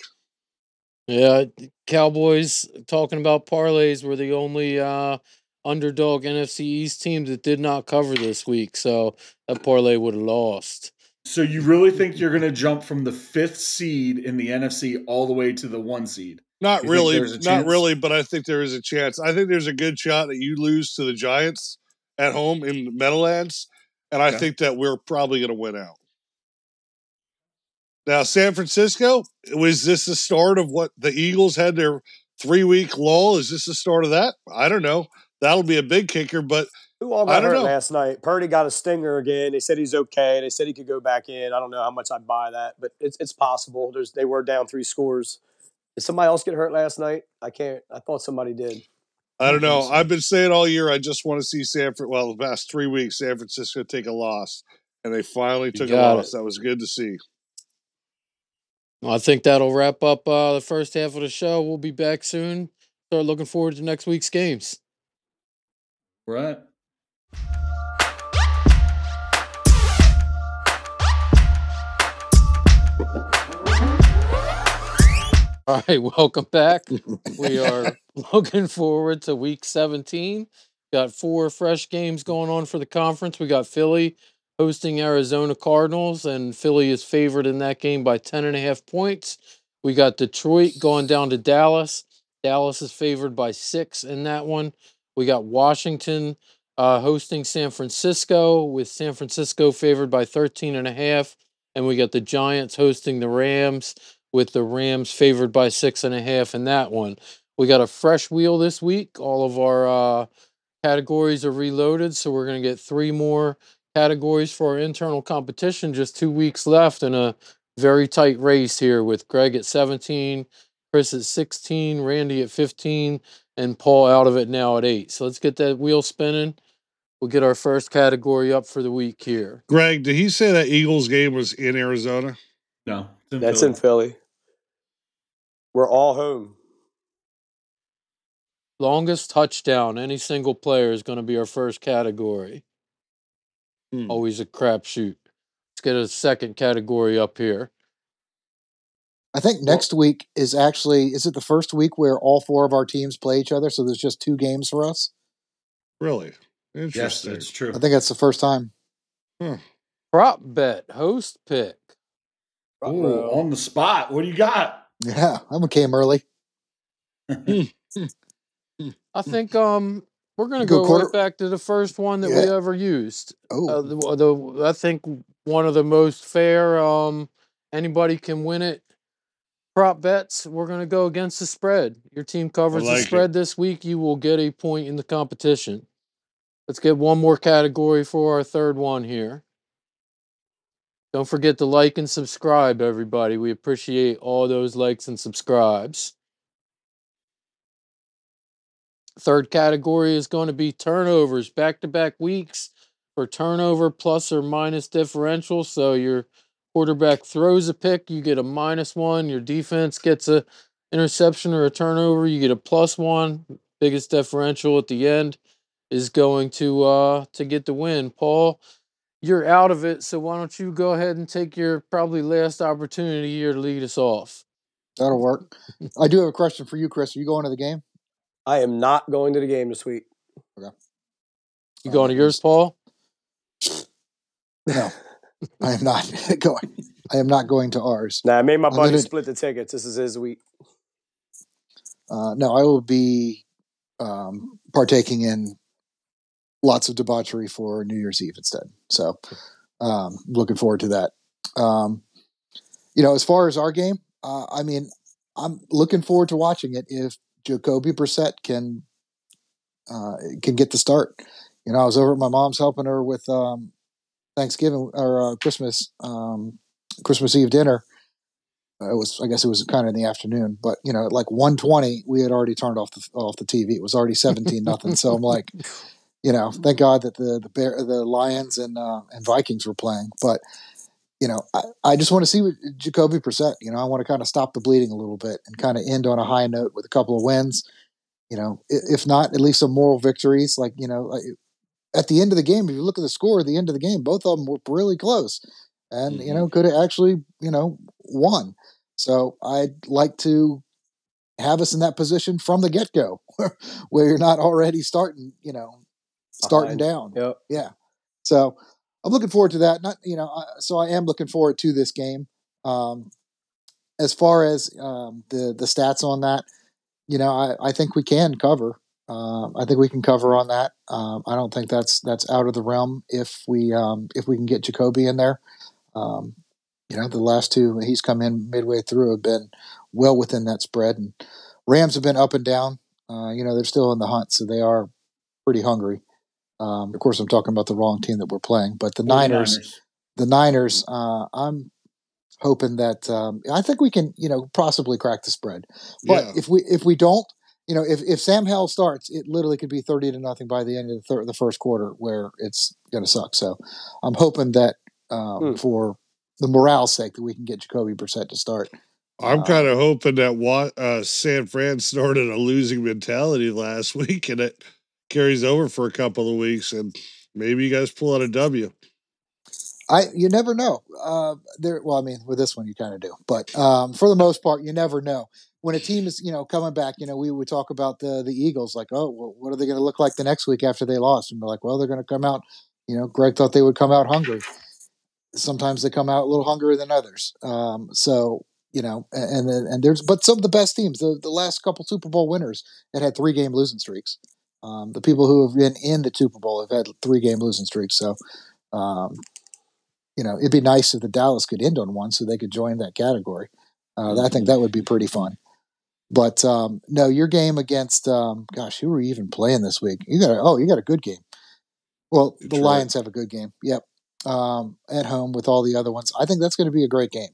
Speaker 1: Yeah, Cowboys talking about parlays were the only uh, underdog NFC East teams that did not cover this week, so that parlay would have lost.
Speaker 2: So you really think you're going to jump from the fifth seed in the NFC all the way to the one seed?
Speaker 3: Not you really, not really, but I think there is a chance. I think there's a good shot that you lose to the Giants at home in Meadowlands, and I okay. think that we're probably going to win out. Now, San Francisco, was this the start of what the Eagles had their three week lull? Is this the start of that? I don't know. That'll be a big kicker, but
Speaker 5: who all got hurt know. last night? Purdy got a stinger again. They said he's okay. They said he could go back in. I don't know how much I'd buy that, but it's it's possible. There's they were down three scores. Did somebody else get hurt last night? I can't. I thought somebody did.
Speaker 3: I don't know. I've been saying all year. I just want to see San Sanford. Well, the past three weeks, San Francisco take a loss, and they finally took a loss. It. That was good to see.
Speaker 1: Well, I think that'll wrap up uh, the first half of the show. We'll be back soon. Start looking forward to next week's games.
Speaker 2: Right.
Speaker 1: All right, welcome back. we are looking forward to week 17. Got four fresh games going on for the conference. We got Philly hosting Arizona Cardinals, and Philly is favored in that game by 10.5 points. We got Detroit going down to Dallas. Dallas is favored by six in that one. We got Washington uh, hosting San Francisco, with San Francisco favored by 13 and a half. And we got the Giants hosting the Rams, with the Rams favored by six and a half in that one. We got a fresh wheel this week. All of our uh, categories are reloaded, so we're going to get three more categories for our internal competition. Just two weeks left in a very tight race here with Greg at 17, Chris at 16, Randy at 15, and Paul out of it now at 8. So let's get that wheel spinning. We'll get our first category up for the week here.
Speaker 3: Gregg, did he say that Eagles game was in Arizona?
Speaker 2: No,
Speaker 5: in that's Philly. in Philly. We're all home.
Speaker 1: Longest touchdown, any single player is going to be our first category. Hmm. Always a crapshoot. Let's get a second category up here.
Speaker 4: I think next well, week is actually is it the first week where all four of our teams play each other? So there's just two games for us.
Speaker 3: Really interesting.
Speaker 2: Yes, that's true.
Speaker 4: I think that's the first time.
Speaker 1: Hmm. Prop bet host pick.
Speaker 2: Ooh, on the spot. What do you got?
Speaker 4: Yeah, I'm came early.
Speaker 1: Hmm. I think um we're gonna go, go right back to the first one that yeah. we ever used. Oh, uh, the, the, I think one of the most fair. Um, anybody can win it. Prop bets. We're gonna go against the spread. Your team covers like the spread it. this week. You will get a point in the competition. Let's get one more category for our third one here. Don't forget to like and subscribe, everybody. We appreciate all those likes and subscribes. Third category is going to be turnovers, back to back weeks for turnover plus or minus differential. So your quarterback throws a pick, you get a minus one. Your defense gets a interception or a turnover, you get a plus one. Biggest differential at the end is going to uh to get the win. Paul, you're out of it, so why don't you go ahead and take your probably last opportunity here to lead us off?
Speaker 4: That'll work. I do have a question for you, Chris. Are you going to the game?
Speaker 5: I am not going to the game this week.
Speaker 1: Okay. You going to yours, Paul?
Speaker 4: No, I am not going. I am not going to ours.
Speaker 5: Nah, I made my buddy split the tickets. This is his week.
Speaker 4: Uh, no, I will be um, partaking in lots of debauchery for New Year's Eve instead. So, um, looking forward to that. Um, you know, as far as our game, uh, I mean, I'm looking forward to watching it. If Jacoby Brissett can uh, can get the start. You know, I was over at my mom's helping her with um, Thanksgiving or uh, Christmas um, Christmas Eve dinner. It was, I guess, it was kind of in the afternoon, but you know, at like one twenty, we had already turned off the off the TV. It was already seventeen nothing. So I'm like, you know, thank God that the the bear, the Lions and uh, and Vikings were playing. But you know, I, I just want to see what Jacoby Brissett. You know, I want to kind of stop the bleeding a little bit and kind of end on a high note with a couple of wins. You know, if not, at least some moral victories. Like you know, at the end of the game, if you look at the score at the end of the game, both of them were really close, and mm-hmm. you know, could have actually you know won. So I'd like to have us in that position from the get go, where you're not already starting, you know, starting down.
Speaker 5: Yep.
Speaker 4: Yeah. So I'm looking forward to that. Not you know, so I am looking forward to this game. Um, as far as um, the the stats on that, you know, I, I think we can cover. Uh, I think we can cover on that. Um, I don't think that's that's out of the realm if we um, if we can get Jacoby in there. Um, you know, the last two he's come in midway through have been well within that spread, and Rams have been up and down. Uh, you know, they're still in the hunt, so they are pretty hungry. Um, of course, I'm talking about the wrong team that we're playing, but the Niners, Niners, the Niners. Uh, I'm hoping that um, I think we can, you know, possibly crack the spread. But yeah. if we if we don't, you know, if, if Sam Howell starts, it literally could be thirty to nothing by the end of the, thir- the first quarter, where it's going to suck. So I'm hoping that um, hmm. for the morale's sake that we can get Jacoby Brissett to start.
Speaker 3: I'm uh, kind of hoping that uh, San Fran started a losing mentality last week, and it carries over for a couple of weeks, and maybe you guys pull out a W.
Speaker 4: I you never know. Uh, there, well, I mean, with this one you kind of do, but um, for the most part, you never know. When a team is, you know, coming back, you know, we would talk about the the Eagles, like, oh, well, what are they going to look like the next week after they lost? And we're like, well, they're going to come out You know, Gregg thought they would come out hungry. Sometimes they come out a little hungrier than others. Um, so you know, and and, there's but some of the best teams. The, the last couple Super Bowl winners that had three game losing streaks. Um, the people who have been in the Super Bowl have had three game losing streaks. So, um, you know, it'd be nice if the Dallas could end on one so they could join that category. Uh, I think that would be pretty fun. But um, no, your game against um, gosh, who were you even playing this week? You got a, oh, you got a good game. Well, Detroit. the Lions have a good game. Yep, um, at home with all the other ones. I think that's going to be a great game.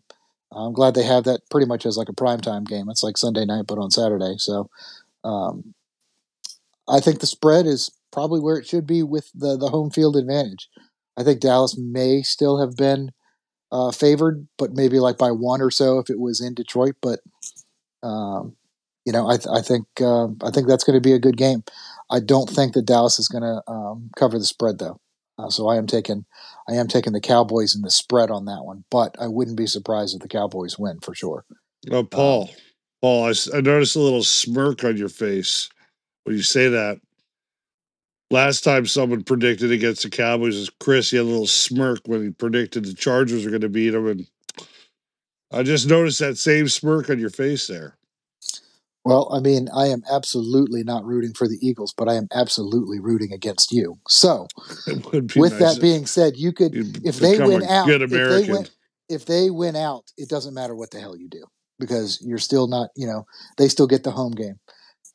Speaker 4: I'm glad they have that pretty much as like a prime time game. It's like Sunday night, but on Saturday. So um, I think the spread is probably where it should be with the the home field advantage. I think Dallas may still have been uh, favored, but maybe like by one or so if it was in Detroit. But um, you know, I, th- I think uh, I think that's going to be a good game. I don't think that Dallas is going to um, cover the spread though. Uh, so I am taking I am taking the Cowboys in the spread on that one, but I wouldn't be surprised if the Cowboys win for sure.
Speaker 3: Oh, Paul, um, Paul, I, I noticed a little smirk on your face when you say that. Last time someone predicted against the Cowboys was Chris. He had a little smirk when he predicted the Chargers were going to beat them, and I just noticed that same smirk on your face there.
Speaker 4: Well, I mean, I am absolutely not rooting for the Eagles, but I am absolutely rooting against you. So, with nice that being said, you could if they win out, if they win, if they win out, it doesn't matter what the hell you do because you're still not, you know, they still get the home game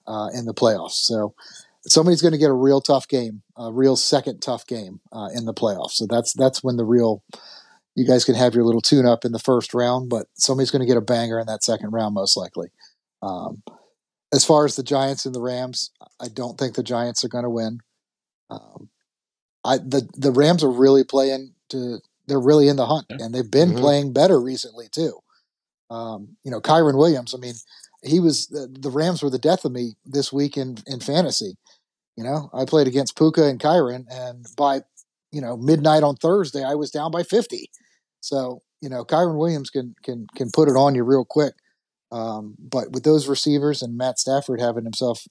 Speaker 4: uh, in the playoffs. So, somebody's going to get a real tough game, a real second tough game uh, in the playoffs. So that's that's when the real you guys can have your little tune up in the first round, but somebody's going to get a banger in that second round most likely. Um, as far as the Giants and the Rams, I don't think the Giants are going to win. Um, I the the Rams are really playing to they're really in the hunt, and they've been mm-hmm. playing better recently too. Um, you know, Kyren Williams. I mean, he was the, Rams were the death of me this week in in fantasy. You know, I played against Puka and Kyren, and by you know midnight on Thursday, I was down by fifty. So you know, Kyren Williams can can can put it on you real quick. Um, but with those receivers and Matt Stafford having himself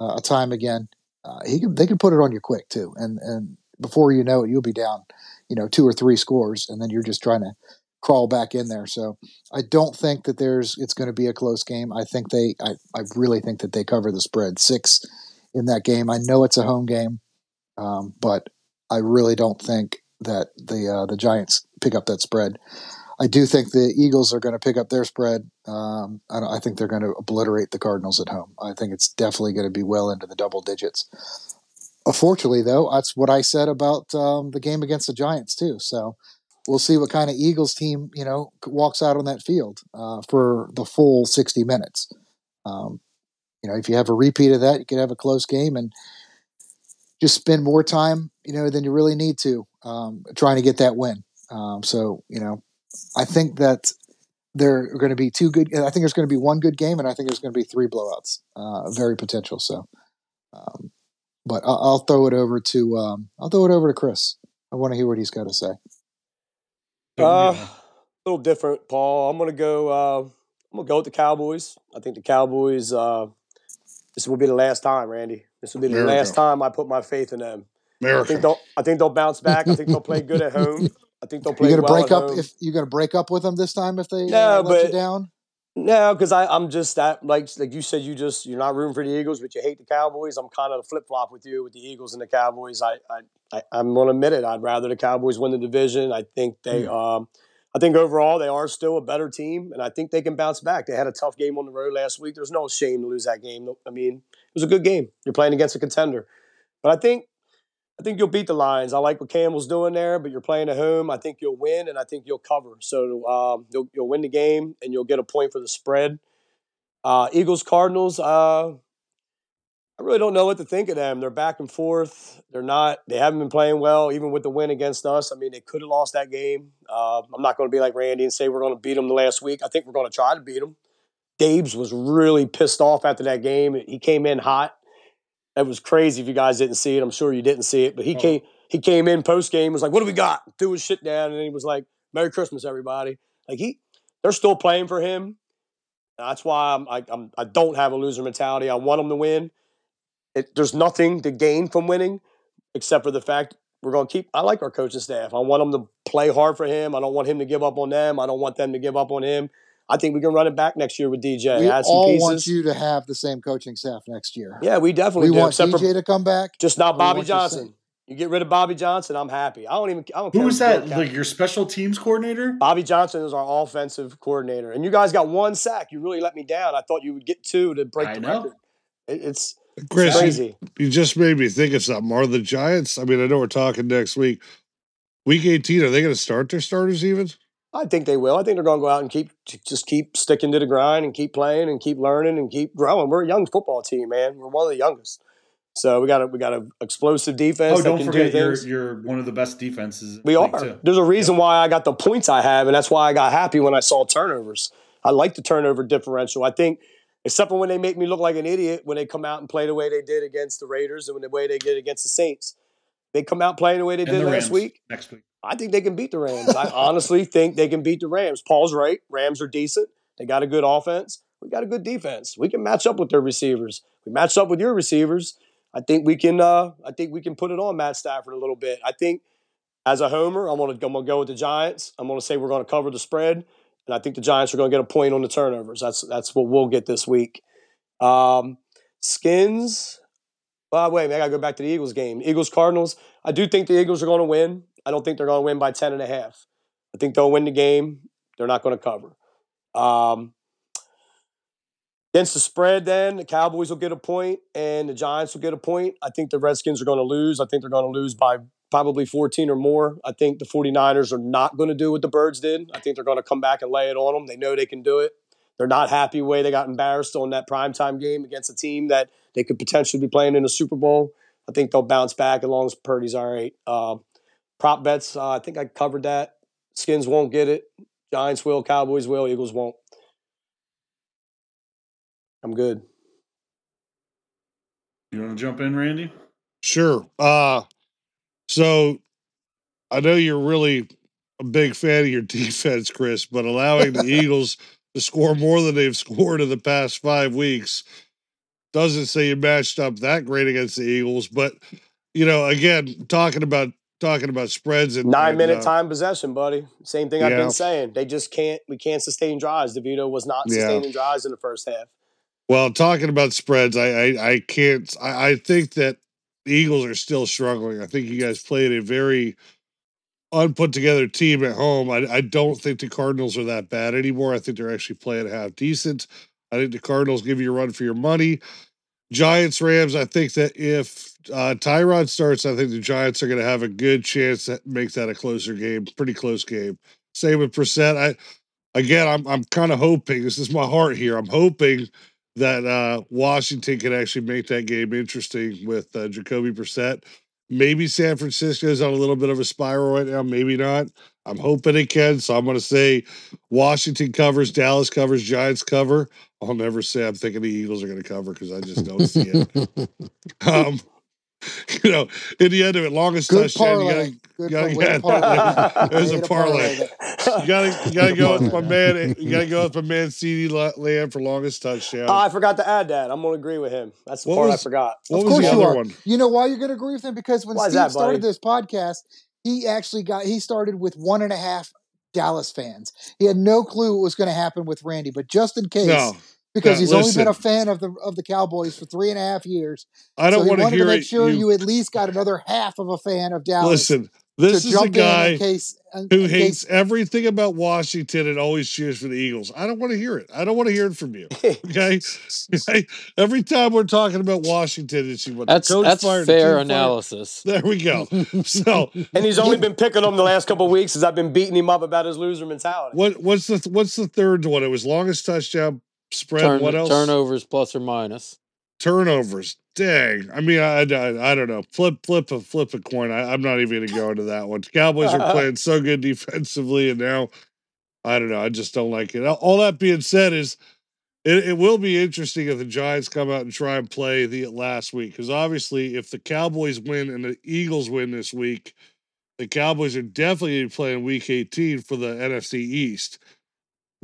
Speaker 4: uh, a time again, uh, he can, they can put it on you quick too. And and before you know it, you'll be down, you know, two or three scores, and then you're just trying to crawl back in there. So I don't think that there's it's going to be a close game. I think they I, I really think that they cover the spread six in that game. I know it's a home game, um, but I really don't think that the uh, the Giants pick up that spread. I do think the Eagles are going to pick up their spread. Um, I, I, think they're going to obliterate the Cardinals at home. I think it's definitely going to be well into the double digits. Unfortunately, though, that's what I said about um, the game against the Giants too. So we'll see what kind of Eagles team you know walks out on that field uh, for the full sixty minutes. Um, you know, if you have a repeat of that, you could have a close game and just spend more time, you know, than you really need to um, trying to get that win. Um, so you know, I think that there are going to be two good. I think there's going to be one good game, and I think there's going to be three blowouts. Uh, very potential. So, um, but I'll, I'll, throw it over to um, I'll throw it over to Chris. I want to hear what he's got to say.
Speaker 5: Uh, a little different, Paul. I'm to go. Uh, I'm to go with the Cowboys. I think the Cowboys. Uh, this will be the last time, Randy. This will be the America. last time I put my faith in them. America. I think they'll. I think they'll bounce back. I think they'll play good at home. I think they'll play.
Speaker 4: You're
Speaker 5: gonna
Speaker 4: well break up
Speaker 5: home.
Speaker 4: if you're gonna break up with them this time if they no, uh, let but, you down.
Speaker 5: No, because I'm just that like like you said, you just you're not rooting for the Eagles, but you hate the Cowboys. I'm kind of flip flop with you with the Eagles and the Cowboys. I I, I am gonna admit it. I'd rather the Cowboys win the division. I think they mm. um I think overall they are still a better team, and I think they can bounce back. They had a tough game on the road last week. There's no shame to lose that game. I mean, it was a good game. You're playing against a contender, but I think I think you'll beat the Lions. I like what Campbell's doing there, but you're playing at home. I think you'll win, and I think you'll cover. So um, you'll, you'll win the game, and you'll get a point for the spread. Uh, Eagles Cardinals. Uh, I really don't know what to think of them. They're back and forth. They're not. They haven't been playing well, even with the win against us. I mean, they could have lost that game. Uh, I'm not going to be like Randy and say we're going to beat them the last week. I think we're going to try to beat them. Dabes was really pissed off after that game. He came in hot. It was crazy if you guys didn't see it. I'm sure you didn't see it, but he oh. came he came in post game was like, "What do we got?" Threw his shit down, and he was like, "Merry Christmas, everybody!" Like he, they're still playing for him. That's why I'm, I, I'm I don't have a loser mentality. I want them to win. It, there's nothing to gain from winning, except for the fact we're going to keep. I like our coaching staff. I want them to play hard for him. I don't want him to give up on them. I don't want them to give up on him. I think we can run it back next year with DJ.
Speaker 4: We all pieces. want you to have the same coaching staff next year.
Speaker 5: Yeah, we definitely
Speaker 4: we
Speaker 5: do,
Speaker 4: want DJ to come back.
Speaker 5: Just not Bobby Johnson. You get rid of Bobby Johnson, I'm happy. I don't even. I don't
Speaker 2: Who was that? Like your special teams coordinator?
Speaker 5: Bobby Johnson is our offensive coordinator, and you guys got one sack. You really let me down. I thought you would get two to break I the know. record. It, it's Chris, crazy.
Speaker 3: You, you, just made me think of something. Are the Giants? I mean, I know we're talking next week. Week 18, are they going to start their starters even?
Speaker 5: I think they will. I think they're going to go out and keep just keep sticking to the grind and keep playing and keep learning and keep growing. We're a young football team, man. We're one of the youngest. So we got a we got an explosive defense.
Speaker 2: Oh, don't forget do you're you're one of the best defenses.
Speaker 5: We are. Too. There's a reason yeah. why I got the points I have, and that's why I got happy when I saw turnovers. I like the turnover differential. I think except for when they make me look like an idiot when they come out and play the way they did against the Raiders and the way they did against the Saints. They come out playing the way they and did the last
Speaker 2: Rams
Speaker 5: week.
Speaker 2: Next week.
Speaker 5: I think they can beat the Rams. I honestly think they can beat the Rams. Paul's right. Rams are decent. They got a good offense. We got a good defense. We can match up with their receivers. We match up with your receivers. I think we can. Uh, I think we can put it on Matt Stafford a little bit. I think as a homer, I'm gonna I'm gonna go with the Giants. I'm gonna say we're gonna cover the spread, and I think the Giants are gonna get a point on the turnovers. That's that's what we'll get this week. Um, Skins. Well, wait, I gotta go back to the Eagles game. Eagles Cardinals. I do think the Eagles are gonna win. I don't think they're gonna win by ten and a half. I think they'll win the game. They're not gonna cover. Um, against the spread, then the Cowboys will get a point and the Giants will get a point. I think the Redskins are going to lose. I think they're going to lose by probably 14 or more. I think the 49ers are not going to do what the Birds did. I think they're going to come back and lay it on them. They know they can do it. They're not happy way they got embarrassed on that primetime game against a team that they could potentially be playing in a Super Bowl. I think they'll bounce back as long as Purdy's all right. Uh, prop bets, uh, I think I covered that. Skins won't get it. Giants will, Cowboys will, Eagles won't. I'm good.
Speaker 2: You want to jump in, Randy?
Speaker 3: Sure. Uh so I know you're really a big fan of your defense, Chris, but allowing the Eagles to score more than they've scored in the past five weeks doesn't say you matched up that great against the Eagles. But you know, again, talking about talking about spreads and
Speaker 5: nine
Speaker 3: and,
Speaker 5: minute uh, time possession, buddy. Same thing yeah. I've been saying. They just can't. We can't sustain drives. DeVito was not sustaining yeah. drives in the first half.
Speaker 3: Well, talking about spreads, I I, I can't. I, I think that the Eagles are still struggling. I think you guys played a very unput together team at home. I, I don't think the Cardinals are that bad anymore. I think they're actually playing half decent. I think the Cardinals give you a run for your money. Giants, Rams, I think that if uh, Tyrod starts, I think the Giants are going to have a good chance to make that a closer game, pretty close game. Same with Percent. I again, I'm I'm kind of hoping. This is my heart here. I'm hoping that uh, Washington can actually make that game interesting with uh, Jacoby Brissett. Maybe San Francisco's on a little bit of a spiral right now. Maybe not. I'm hoping it can. So I'm going to say Washington covers, Dallas covers, Giants cover. I'll never say I'm thinking the Eagles are going to cover because I just don't see it. um, you know, in the end of it, longest
Speaker 4: Good
Speaker 3: touchdown.
Speaker 4: Parlay.
Speaker 3: You gotta, gotta, parlay. There's a parlay. You gotta, you gotta go with my man. You gotta go with my man CeeDee Lamb for longest touchdown.
Speaker 5: Oh, I forgot to add that. I'm gonna agree with him. That's the what part was, I forgot.
Speaker 3: What of was the other one?
Speaker 4: You know why you're gonna agree with him? Because when why Steve that, started this podcast, he actually got he started with one and a half Dallas fans. He had no clue what was going to happen with Randy, but just in case, no because he's only been a fan of the of the Cowboys for three and a half years.
Speaker 3: I don't so want to hear
Speaker 4: to make
Speaker 3: it,
Speaker 4: sure you, you, at least got another half of a fan of Dallas.
Speaker 3: Listen, this is a guy in case, in, who in hates case. everything about Washington and always cheers for the Eagles. I don't want to hear it. I don't want to hear it from you. Okay, every time we're talking about Washington, it's what
Speaker 1: that's that's fired, fair analysis.
Speaker 3: Fired. There we go. So,
Speaker 5: and he's only been picking him the last couple weeks as I've been beating him up about his loser mentality.
Speaker 3: What what's the what's the third one? It was longest touchdown spread.
Speaker 1: Turn,
Speaker 3: what else?
Speaker 1: Turnovers plus or minus.
Speaker 3: Turnovers. Dang. I mean, I, I, I don't know. Flip, flip a flip a coin. I, am not even going to go into that one. The Cowboys are playing so good defensively, and now I don't know. I just don't like it. All that being said, is it, it will be interesting if the Giants come out and try and play the last week because obviously, if the Cowboys win and the Eagles win this week, the Cowboys are definitely playing Week 18 for the NFC East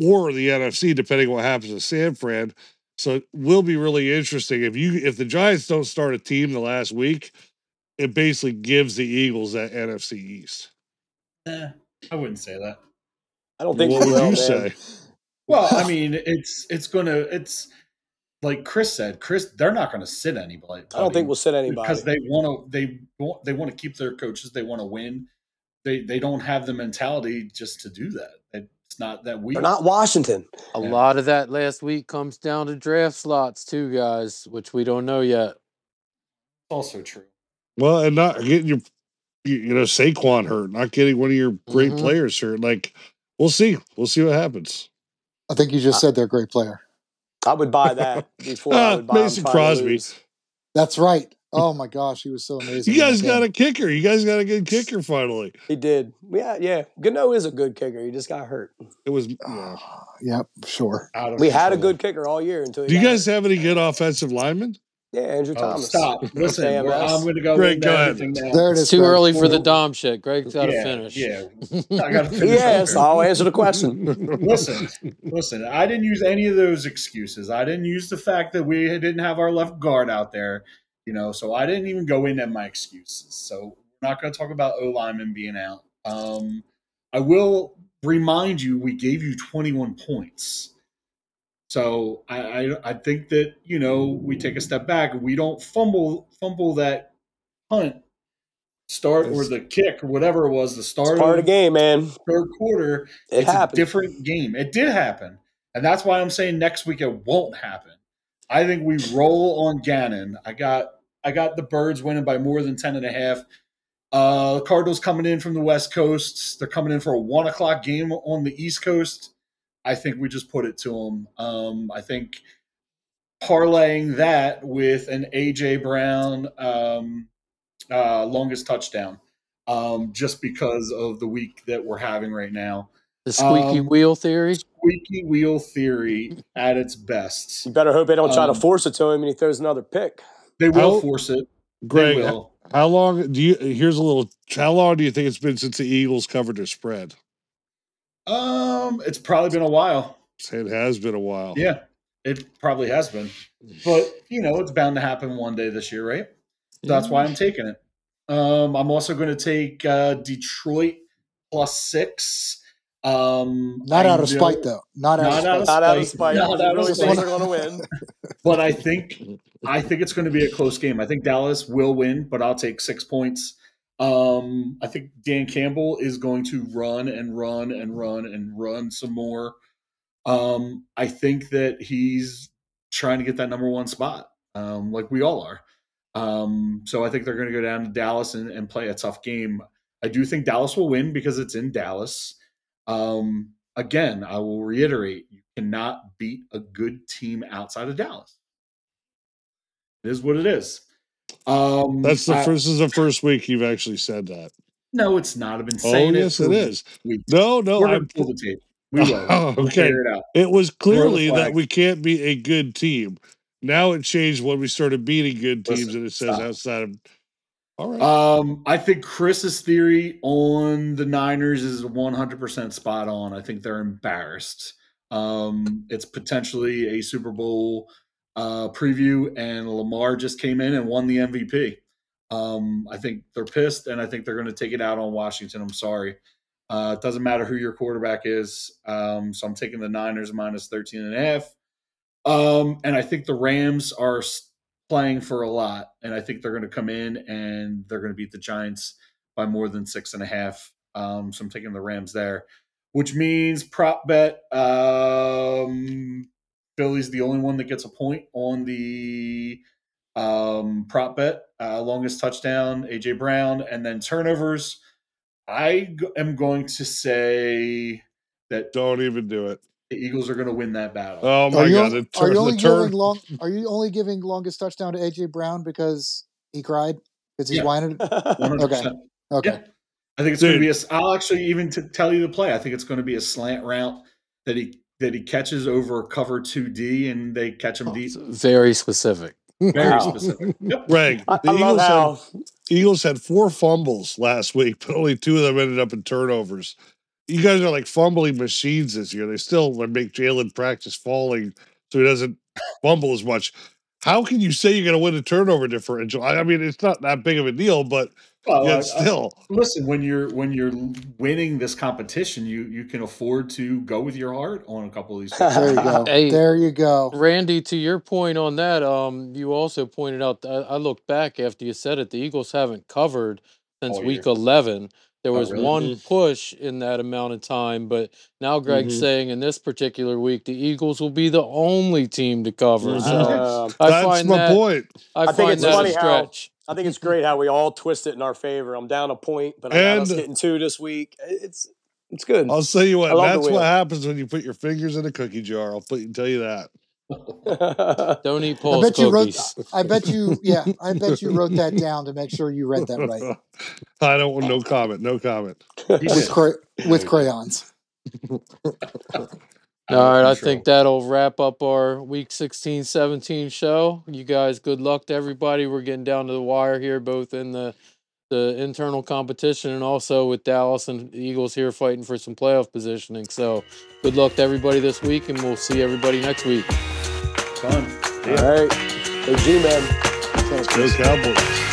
Speaker 3: or the NFC, depending on what happens to San Fran. So it will be really interesting if you if the Giants don't start a team the last week, it basically gives the Eagles that NFC East.
Speaker 2: Eh, I wouldn't say that.
Speaker 5: I don't think.
Speaker 3: What would you say?
Speaker 2: Well, I mean, it's it's gonna it's like Chris said. Chris, they're not going to sit anybody.
Speaker 5: I don't think we'll sit anybody
Speaker 2: because they want to. They want. they want to keep their coaches. They want to win. They they don't have the mentality just to do that. It's not that we.
Speaker 5: They're not Washington.
Speaker 1: A yeah. lot of that last week comes down to draft slots too, guys, which we don't know yet.
Speaker 2: Also true.
Speaker 3: Well, and not getting your, you know, Saquon hurt, not getting one of your great mm-hmm. players hurt. Like, we'll see. We'll see what happens.
Speaker 4: I think you just I, said they're a great player.
Speaker 5: I would buy that before uh, I would buy Mason Crosby.
Speaker 4: That's right. Oh my gosh, he was so amazing.
Speaker 3: You guys got a kicker. You guys got a good kicker finally.
Speaker 5: He did. Yeah, yeah. Gano is a good kicker. He just got hurt.
Speaker 3: It was.
Speaker 4: Yeah. Ah, yep, sure.
Speaker 5: We had a good kicker all year until.
Speaker 3: Do you guys hurt. have any good offensive linemen?
Speaker 5: Yeah, Andrew oh, Thomas.
Speaker 2: Stop. Listen, I'm going to go.
Speaker 3: Gregg, go ahead.
Speaker 4: There it is.
Speaker 1: It's too Gregg. early for the Dom shit. Gregg's got to
Speaker 2: yeah,
Speaker 1: finish.
Speaker 2: Yeah, I got to finish.
Speaker 5: yes, I'll answer the question.
Speaker 2: listen, listen. I didn't use any of those excuses. I didn't use the fact that we didn't have our left guard out there. You know, so I didn't even go in at my excuses. So we're not going to talk about O lineman being out. Um, I will remind you, we gave you 21 points. So I, I, I think that you know we take a step back. We don't fumble fumble that punt start or the kick or whatever it was. The start,
Speaker 5: part of the game, man.
Speaker 2: Third quarter.
Speaker 5: It
Speaker 2: it's
Speaker 5: happened.
Speaker 2: a different game. It did happen, and that's why I'm saying next week it won't happen. I think we roll on Gannon. I got I got the Birds winning by more than ten and a half. Uh, Cardinals coming in from the West Coast. They're coming in for a one o'clock game on the East Coast. I think we just put it to them. Um, I think parlaying that with an AJ Brown um, uh, longest touchdown, um, just because of the week that we're having right now.
Speaker 1: The squeaky um, wheel theory.
Speaker 2: Squeaky wheel theory at its best.
Speaker 5: You better hope they don't try to um, force it to him and he throws another pick.
Speaker 2: They will how, force it. Gregg, will.
Speaker 3: How long do you? Here's a little. How long do you think it's been since the Eagles covered their spread?
Speaker 2: Um, it's probably been a while.
Speaker 3: It has been a while.
Speaker 2: Yeah, it probably has been. But you know, it's bound to happen one day this year, right? That's why I'm taking it. Um, I'm also going to take uh, Detroit plus six. Um,
Speaker 4: not out of spite, though. Not,
Speaker 5: not
Speaker 4: out,
Speaker 5: of not out of spite. Not out of spite. Really are going to win.
Speaker 2: but I think I think it's going to be a close game. I think Dallas will win, but I'll take six points. Um, I think Dan Campbell is going to run and run and run and run some more. Um, I think that he's trying to get that number one spot, um, like we all are. Um, so I think they're going to go down to Dallas and, and, play a tough game. I do think Dallas will win because it's in Dallas. Um, again, I will reiterate: you cannot beat a good team outside of Dallas. It is what it is. Um,
Speaker 3: That's the I, first. This is the first week you've actually said that.
Speaker 2: No, it's not. I've been oh, saying
Speaker 3: oh, yes, it is. No, no, We're
Speaker 2: I'm pull the tape. We will. Oh,
Speaker 3: okay. It, it, was clearly that we can't be a good team. Now it changed when we started beating good teams, Listen, and it says stop. outside of.
Speaker 2: All right. Um, I think Chris's theory on the Niners is 100% spot on. I think they're embarrassed. Um, it's potentially a Super Bowl uh, preview, and Lamar just came in and won the MVP. Um, I think they're pissed, and I think they're going to take it out on Washington. I'm sorry. Uh, it doesn't matter who your quarterback is. Um, so I'm taking the Niners minus 13 and a half. Um, and I think the Rams are playing for a lot, and I think they're going to come in and they're going to beat the Giants by more than six and a half. Um, so I'm taking the Rams there, which means prop bet um, Philly's the only one that gets a point on the um, prop bet. Uh, longest touchdown, AJ Brown, and then turnovers. I am going to say that.
Speaker 3: Don't even do it.
Speaker 2: The Eagles are going to win that battle.
Speaker 3: Oh my god!
Speaker 4: the are you only giving long? Are you only giving longest touchdown to AJ Brown because he cried because he yeah. whining? okay. Okay. Yeah.
Speaker 2: I think it's going to be a. I'll actually even t- tell you the play. I think it's going to be a slant route that he that he catches over cover two D and they catch him oh, deep.
Speaker 1: Very specific.
Speaker 2: Very wow. specific. Yep.
Speaker 3: Gregg, the I Eagles, had, Eagles had four fumbles last week, but only two of them ended up in turnovers. You guys are like fumbling machines this year. They still make Jalen practice falling so he doesn't fumble as much. how can you say you're going to win a turnover differential? I, I, mean, it's not that big of a deal, but well, yet still.
Speaker 2: I, listen, when you're when you're winning this competition, you you can afford to go with your heart on a couple of these.
Speaker 4: there you go. Hey, there you go,
Speaker 1: Randy. To your point on that, um, you also pointed out. I, I looked back after you said it. The Eagles haven't covered since week eleven. There oh, was really? one mm-hmm. push in that amount of time, but now Gregg's mm-hmm. saying in this particular week the Eagles will be the only team to cover. Mm-hmm. So
Speaker 3: uh, I find my that, point.
Speaker 1: I, I think it's funny how
Speaker 5: I think it's great how we all twist it in our favor. I'm down a point, but I got us getting two this week. It's it's good.
Speaker 3: I'll tell you what. That's what happens when you put your fingers in a cookie jar. I'll put, tell you that.
Speaker 1: Don't eat Paul's I bet you
Speaker 4: cookies. wrote. I bet you. Yeah, I bet you wrote that down to make sure you read that right.
Speaker 3: I don't want no comment. No comment.
Speaker 4: with, cray- with crayons.
Speaker 1: All right, I think that'll wrap up our week 16 17 show. You guys, good luck to everybody. We're getting down to the wire here, both in the the internal competition and also with Dallas and Eagles here fighting for some playoff positioning. So, good luck to everybody this week, and we'll see everybody next week
Speaker 2: fun.
Speaker 5: Yeah. All right. Hey, G Man.
Speaker 3: Go Cowboys.